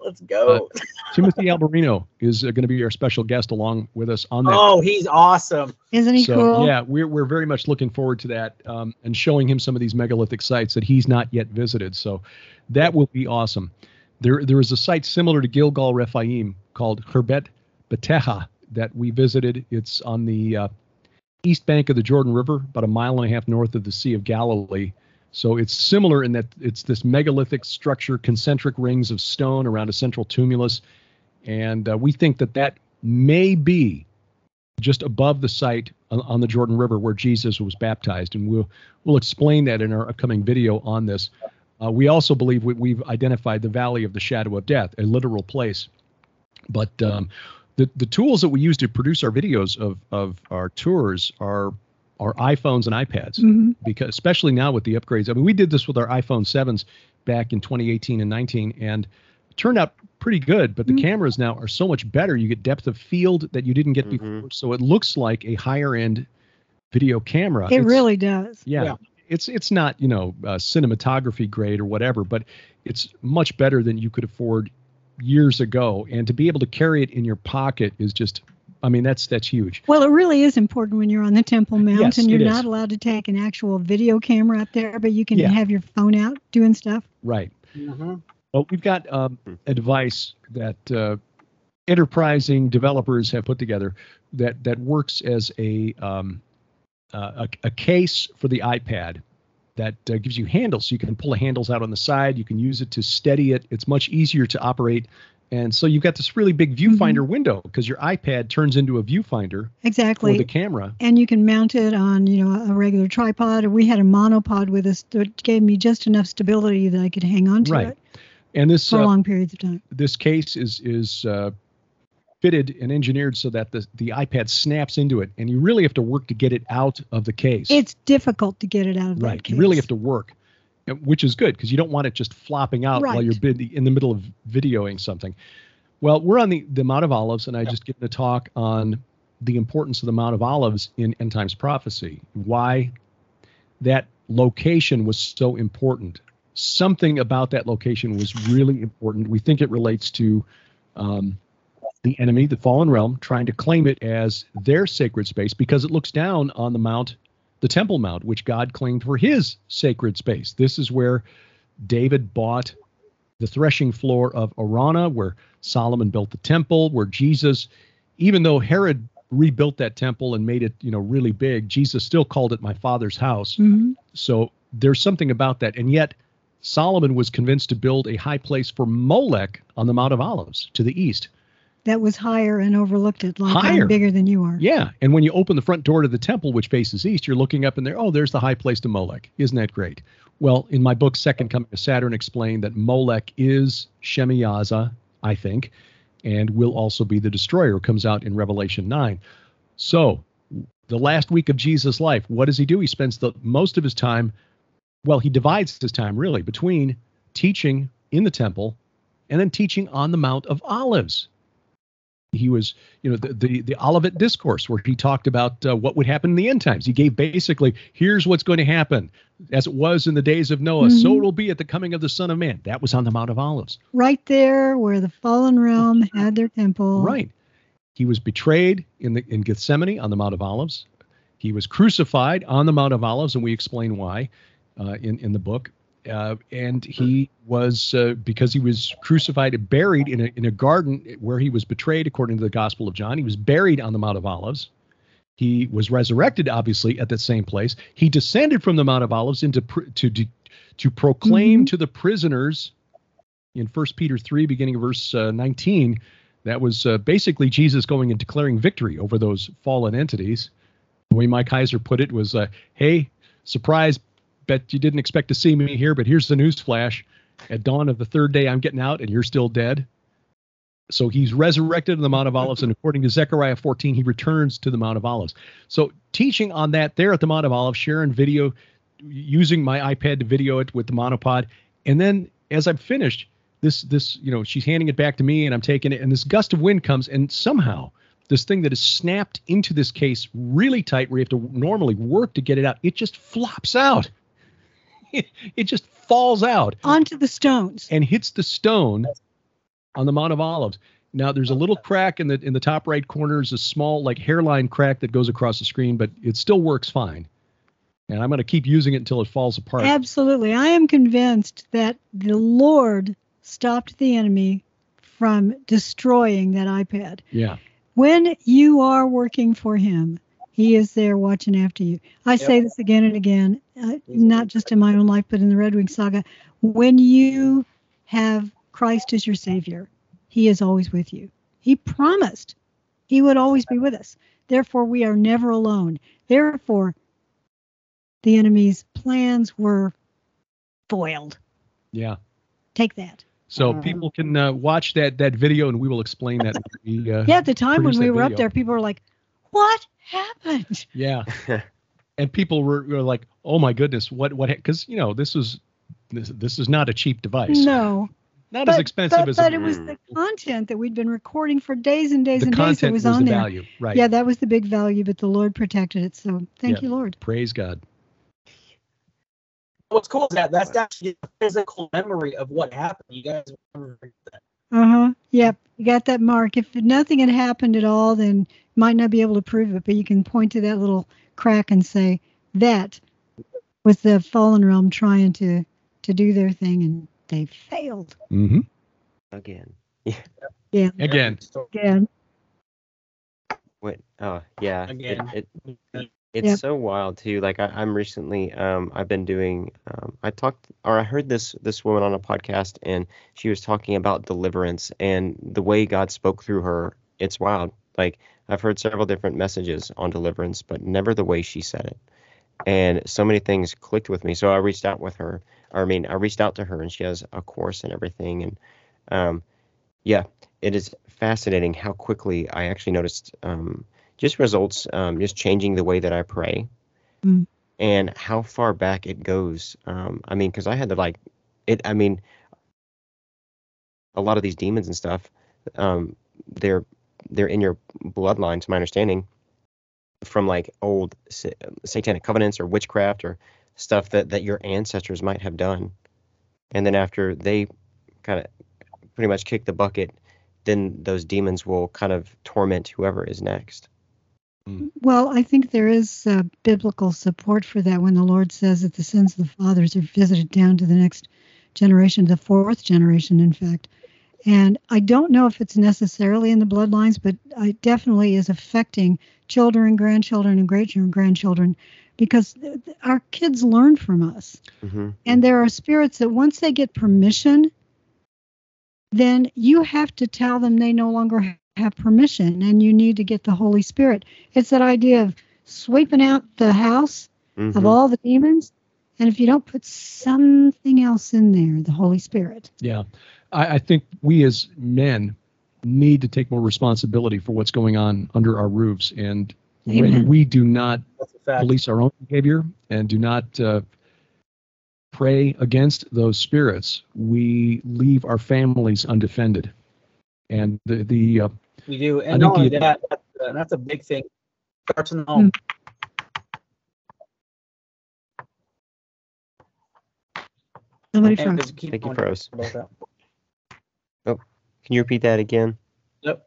Let's go. Timothy Alberino is uh, going to be our special guest along with us on that. oh, he's awesome. Isn't he so cool? yeah, we're we're very much looking forward to that um, and showing him some of these megalithic sites that he's not yet visited. So that will be awesome. There there is a site similar to Gilgal Rephaim called Khirbet Beteha that we visited. It's on the uh, east bank of the Jordan River, about a mile and a half north of the Sea of Galilee. So it's similar in that it's this megalithic structure, concentric rings of stone around a central tumulus, and uh, we think that that may be just above the site on, the Jordan River where Jesus was baptized, and we'll we'll explain that in our upcoming video on this. Uh, we also believe we, we've identified the Valley of the Shadow of Death, a literal place. But um, the the tools that we use to produce our videos of of our tours are our iPhones and iPads Mhm. because especially now with the upgrades. I mean, we did this with our iPhone sevens back in 2018 and 19, and it turned out pretty good. But the Mhm. cameras now are so much better. You get depth of field that you didn't get Mhm. before, so it looks like a higher end video camera. It It's- really does. yeah, Yeah. It's it's not you know uh, cinematography grade or whatever, but it's much better than you could afford years ago. And to be able to carry it in your pocket is just, I mean, that's that's huge. Well, it really is important when you're on the Temple Mount Yes, and you're it is. not allowed to take an actual video camera up there, but you can Yeah. have your phone out doing stuff. Right. Mm-hmm. Well, we've got um, Hmm. a device that uh, enterprising developers have put together that that works as a um, uh, a, a case for the iPad that uh, gives you handles. So you can pull the handles out on the side. You can use it to steady it. It's much easier to operate. And so you've got this really big viewfinder window because your iPad turns into a viewfinder for Exactly. the camera. and you can mount it on, you know, a regular tripod. We had a monopod with us that gave me just enough stability that I could hang on to Right. it And this for uh, long periods of time. this case is is uh, fitted and engineered so that the the iPad snaps into it, and you really have to work to get it out of the case. It's difficult to get it out of right. You really have to work, uh, which is good because you don't want it just flopping out while you're in the middle of videoing something. Well, we're on the the Mount of Olives, and I just given a talk on the importance of the Mount of Olives in end times prophecy. Why that location was so important. Something about that location was really important. We think it relates to um, the enemy, the fallen realm, trying to claim it as their sacred space because it looks down on the mount, the Temple Mount, which God claimed for his sacred space. This is where David bought the threshing floor of Araunah, where Solomon built the temple, where Jesus, even though Herod rebuilt that temple and made it, you know, really big, Jesus still called it my father's house. Mhm. So there's something about that. And yet Solomon was convinced to build a high place for Molech on the Mount of Olives to the east. That was higher and overlooked it. Like Higher. I'm bigger than you are. Yeah. And when you open the front door to the temple, which faces east, you're looking up and there, oh, there's the high place to Molech. Isn't that great? Well, in my book, Second Coming of Saturn, explained that Molech is Shemiyaza, I think, and will also be the destroyer, comes out in Revelation 9. So, the last week of Jesus' life, what does he do? He spends the most of his time, well, he divides his time really between teaching in the temple and then teaching on the Mount of Olives he was you know the the, the olivet discourse where he talked about uh, what would happen in the end times. He gave basically here's what's going to happen. As it was in the days of noah so Mhm. it'll be at the coming of the son of man. That was on the mount of olives. Right there where the fallen realm had their temple. right. He was betrayed in the in gethsemane on the mount of olives. He was crucified on the mount of olives and we explain why uh, in in the book uh, and he was uh, because he was crucified and buried in a in a garden where he was betrayed, according to the Gospel of John. He was buried on the Mount of Olives. He was resurrected, obviously, at that same place. He descended from the Mount of Olives into pr- to to, to proclaim Mhm. to the prisoners in First Peter three, beginning of verse uh, nineteen. That was uh, basically Jesus going and declaring victory over those fallen entities. The way Mike Heiser put it was, uh, "Hey, surprise! Bet you didn't expect to see me here, but here's the news flash: at dawn of the third day, I'm getting out, and you're still dead." So he's resurrected on the Mount of Olives, and according to Zechariah 14, he returns to the Mount of Olives. So teaching on that there at the Mount of Olives, sharing video, using my iPad to video it with the monopod, and then as I'm finished, this this you know she's handing it back to me, and I'm taking it, and this gust of wind comes, and somehow this thing that is snapped into this case really tight, where you have to normally work to get it out, it just flops out. It, just falls out Onto the stones. and hits the stone on the Mount of Olives. Now there's a little crack in the in the top right corner. There's a small like hairline crack that goes across the screen, but it still works fine. And I'm going to keep using it until it falls apart. Absolutely. I am convinced that the Lord stopped the enemy from destroying that iPad. Yeah. When you are working for Him, He is there watching after you. I say this again and again, uh, not just in my own life, but in the Redwing saga. When you have Christ as your Savior, He is always with you. He promised He would always be with us. Therefore, we are never alone. Therefore, the enemy's plans were foiled. Yeah. Take that. So Mhm. people can uh, watch that that video, and we will explain that. we, uh, Yeah, at the time when we that were up there, people were like, "What happened?" Yeah. and people were, were like, "Oh my goodness, what what?" Because you know this is this this is not a cheap device. No, not but, as expensive but, as but a, it was Mm. the content that we'd been recording for days and days the and days that was, was, on the there. value, right? Yeah, that was the big value, but the Lord protected it. So thank Yeah. you, Lord. Praise God. What's cool is that that's actually a physical memory of what happened. You guys remember that. Uh huh. Yep, you got that mark. If nothing had happened at all, then you might not be able to prove it, but you can point to that little crack and say that was the fallen realm trying to to do their thing, and they failed Mm-hmm. Again. Yeah. Again. again. What? Oh, yeah. it- Again. It, it's Yep. so wild too. Like I, I'm recently, um, I've been doing. Um, I talked, or I heard this this woman on a podcast, and she was talking about deliverance and the way God spoke through her. It's wild. Like I've heard several different messages on deliverance, but never the way she said it. And so many things clicked with me. So I reached out with her. Or I mean, I reached out to her, and she has a course and everything. And um, yeah, it is fascinating how quickly I actually noticed um, just results, um, just changing the way that I pray, Mm. and how far back it goes. Um, I mean, because I had to like it. I mean, a lot of these demons and stuff, um, they're they're in your bloodline, to my understanding, from like old sa- satanic covenants or witchcraft or stuff that that your ancestors might have done, and then after they kind of pretty much kick the bucket, then those demons will kind of torment whoever is next. Well, I think there is uh, biblical support for that when the Lord says that the sins of the fathers are visited down to the next generation, the fourth generation, in fact. And I don't know if it's necessarily in the bloodlines, but it definitely is affecting children, grandchildren, and great grandchildren because th- th- our kids learn from us. hmm And there are spirits that once they get permission, then you have to tell them they no longer have permission and you need to get the Holy Spirit. It's that idea of sweeping out the house hmm of all the demons. And if you don't put something else in there, the Holy Spirit. Yeah, I, I think we as men need to take more responsibility for what's going on under our roofs, and when we do not That's a fact. police our own behavior and do not uh, pray against those spirits, we leave our families undefended. And the the uh, We do, and not only the- that, that's, uh, that's a big thing. Starts in the home. Somebody And from Thank you, going Froze. About that. Can you repeat that again? Yep.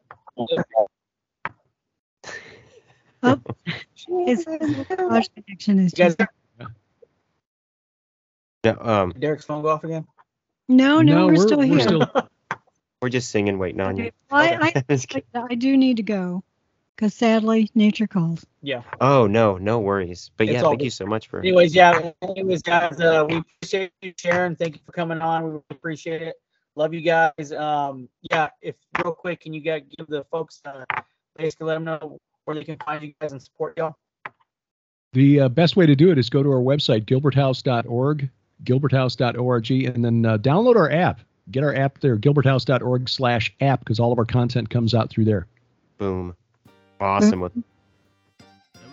his God's connection is just, No, um, Derek's phone go off again? no, no, we're, we're, still we're here. still we're just singing, waiting on you. Okay. I, I, I, I do need to go because sadly nature calls. Yeah. oh no, no worries. But It's yeah, thank good. you so much for. Anyways, yeah. Anyways, guys, uh, we appreciate you sharing. Thank you for coming on. We appreciate it. Love you guys. Um, yeah. If real quick, can you guys give the folks uh, basically let them know where they can find you guys and support y'all? The uh, best way to do it is go to our website, gilberthouse.org, gilberthouse.org, and then uh, download our app. Get our app there, gilberthouse.org slash app, because all of our content comes out through there. Boom. Awesome. Well,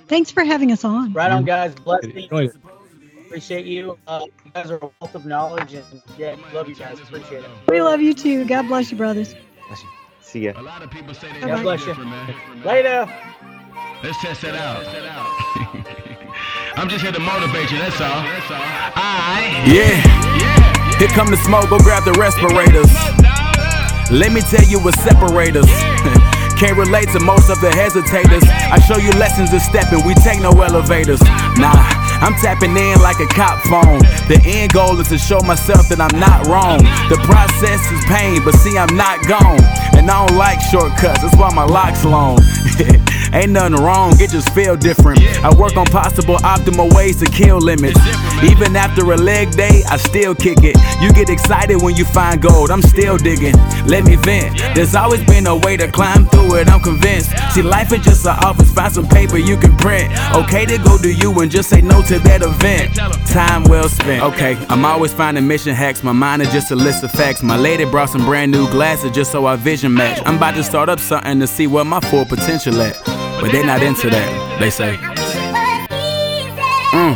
Thanks for having us on. Right on, guys. Bless you. Enjoy it. Appreciate you. Uh, you guys are a wealth of knowledge, and yeah, love you guys. Appreciate it. We love you too. God bless you, brothers. see ya. A lot of people say they God bless you. man. Later. Let's test it out. I'm just here to motivate you, that's all. I Yeah. Here come the smoke, go grab the respirators. Let me tell you what separates us. Can't relate to most of the hesitators. I show you lessons of stepping, we take no elevators. Nah, I'm tapping in like a cop phone. The end goal is to show myself that I'm not wrong. The process is pain, but see, I'm not gone. And I don't like shortcuts, that's why my lock's long. Ain't nothing wrong, it just feel different. I work on possible optimal ways to kill limits. Even after a leg day, I still kick it. You get excited when you find gold, I'm still digging. Let me vent. There's always been a way to climb through it, I'm convinced. See, life is just an office, find some paper you can print. Okay to go do you and just say no to that event. Time well spent. Okay, I'm always finding mission hacks. My mind is just a list of facts. My lady brought some brand new glasses just so our vision match. I'm about to start up something to see where my full potential at. But they're not into that, they say. Mm.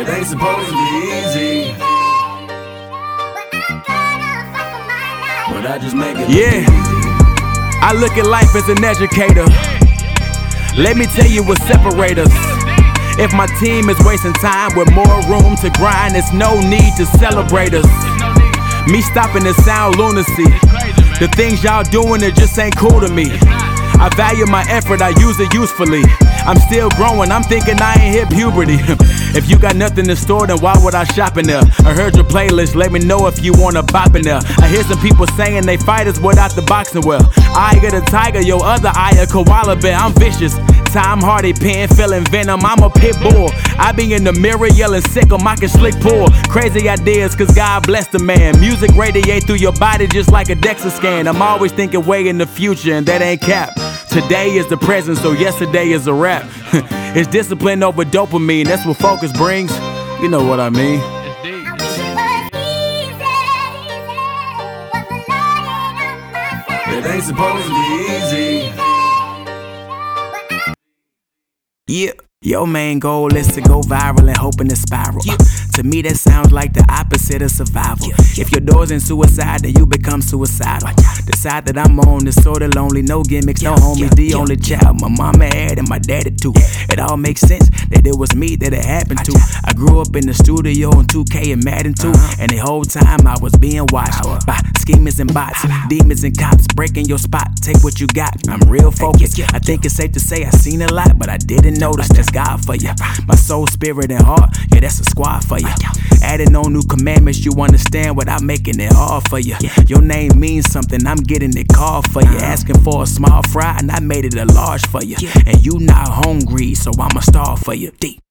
It ain't supposed to be easy. But I just make it. Yeah. I look at life as an educator. Let me tell you what separates us. If my team is wasting time with more room to grind, there's no need to celebrate us. Me stopping the sound lunacy. The things y'all doing, it just ain't cool to me. I value my effort, I use it usefully. I'm still growing, I'm thinking I ain't hit puberty. if you got nothing in store, then why would I shop in there? I heard your playlist, let me know if you wanna bop in there. I hear some people saying they fighters without the boxing wear. I got a tiger, your other eye a koala bear. I'm vicious. Tom Hardy pen feeling venom. I'm a pit bull. I be in the mirror yelling sick I can slick pull. Crazy ideas, cause God bless the man. Music radiate through your body just like a DEXA scan. I'm always thinking way in the future, and that ain't cap. Today is the present, so yesterday is a rap. it's discipline over dopamine, that's what focus brings. You know what I mean. It ain't supposed to be easy. Yeah. Your main goal is to go viral and hoping to spiral. Uh, to me, that sounds like the opposite of survival. If your door's in suicide, then you become suicidal. The side that I'm on is sorta lonely, no gimmicks, no homies. The only child my mama had and my daddy too. It all makes sense that it was me that it happened to. I grew up in the studio on 2K and Madden 2, and the whole time I was being watched by schemers and bots, demons and cops breaking your spot. Take what you got. I'm real focused. I think it's safe to say I seen a lot, but I didn't notice. That's God for you. My soul, spirit, and heart, yeah, that's a squad for you. Adding on new commandments, you understand without making it hard for you. Your name means something, I'm getting it called for you. Asking for a small fry, and I made it a large for you. And you not hungry, so I'ma starve for you. Deep.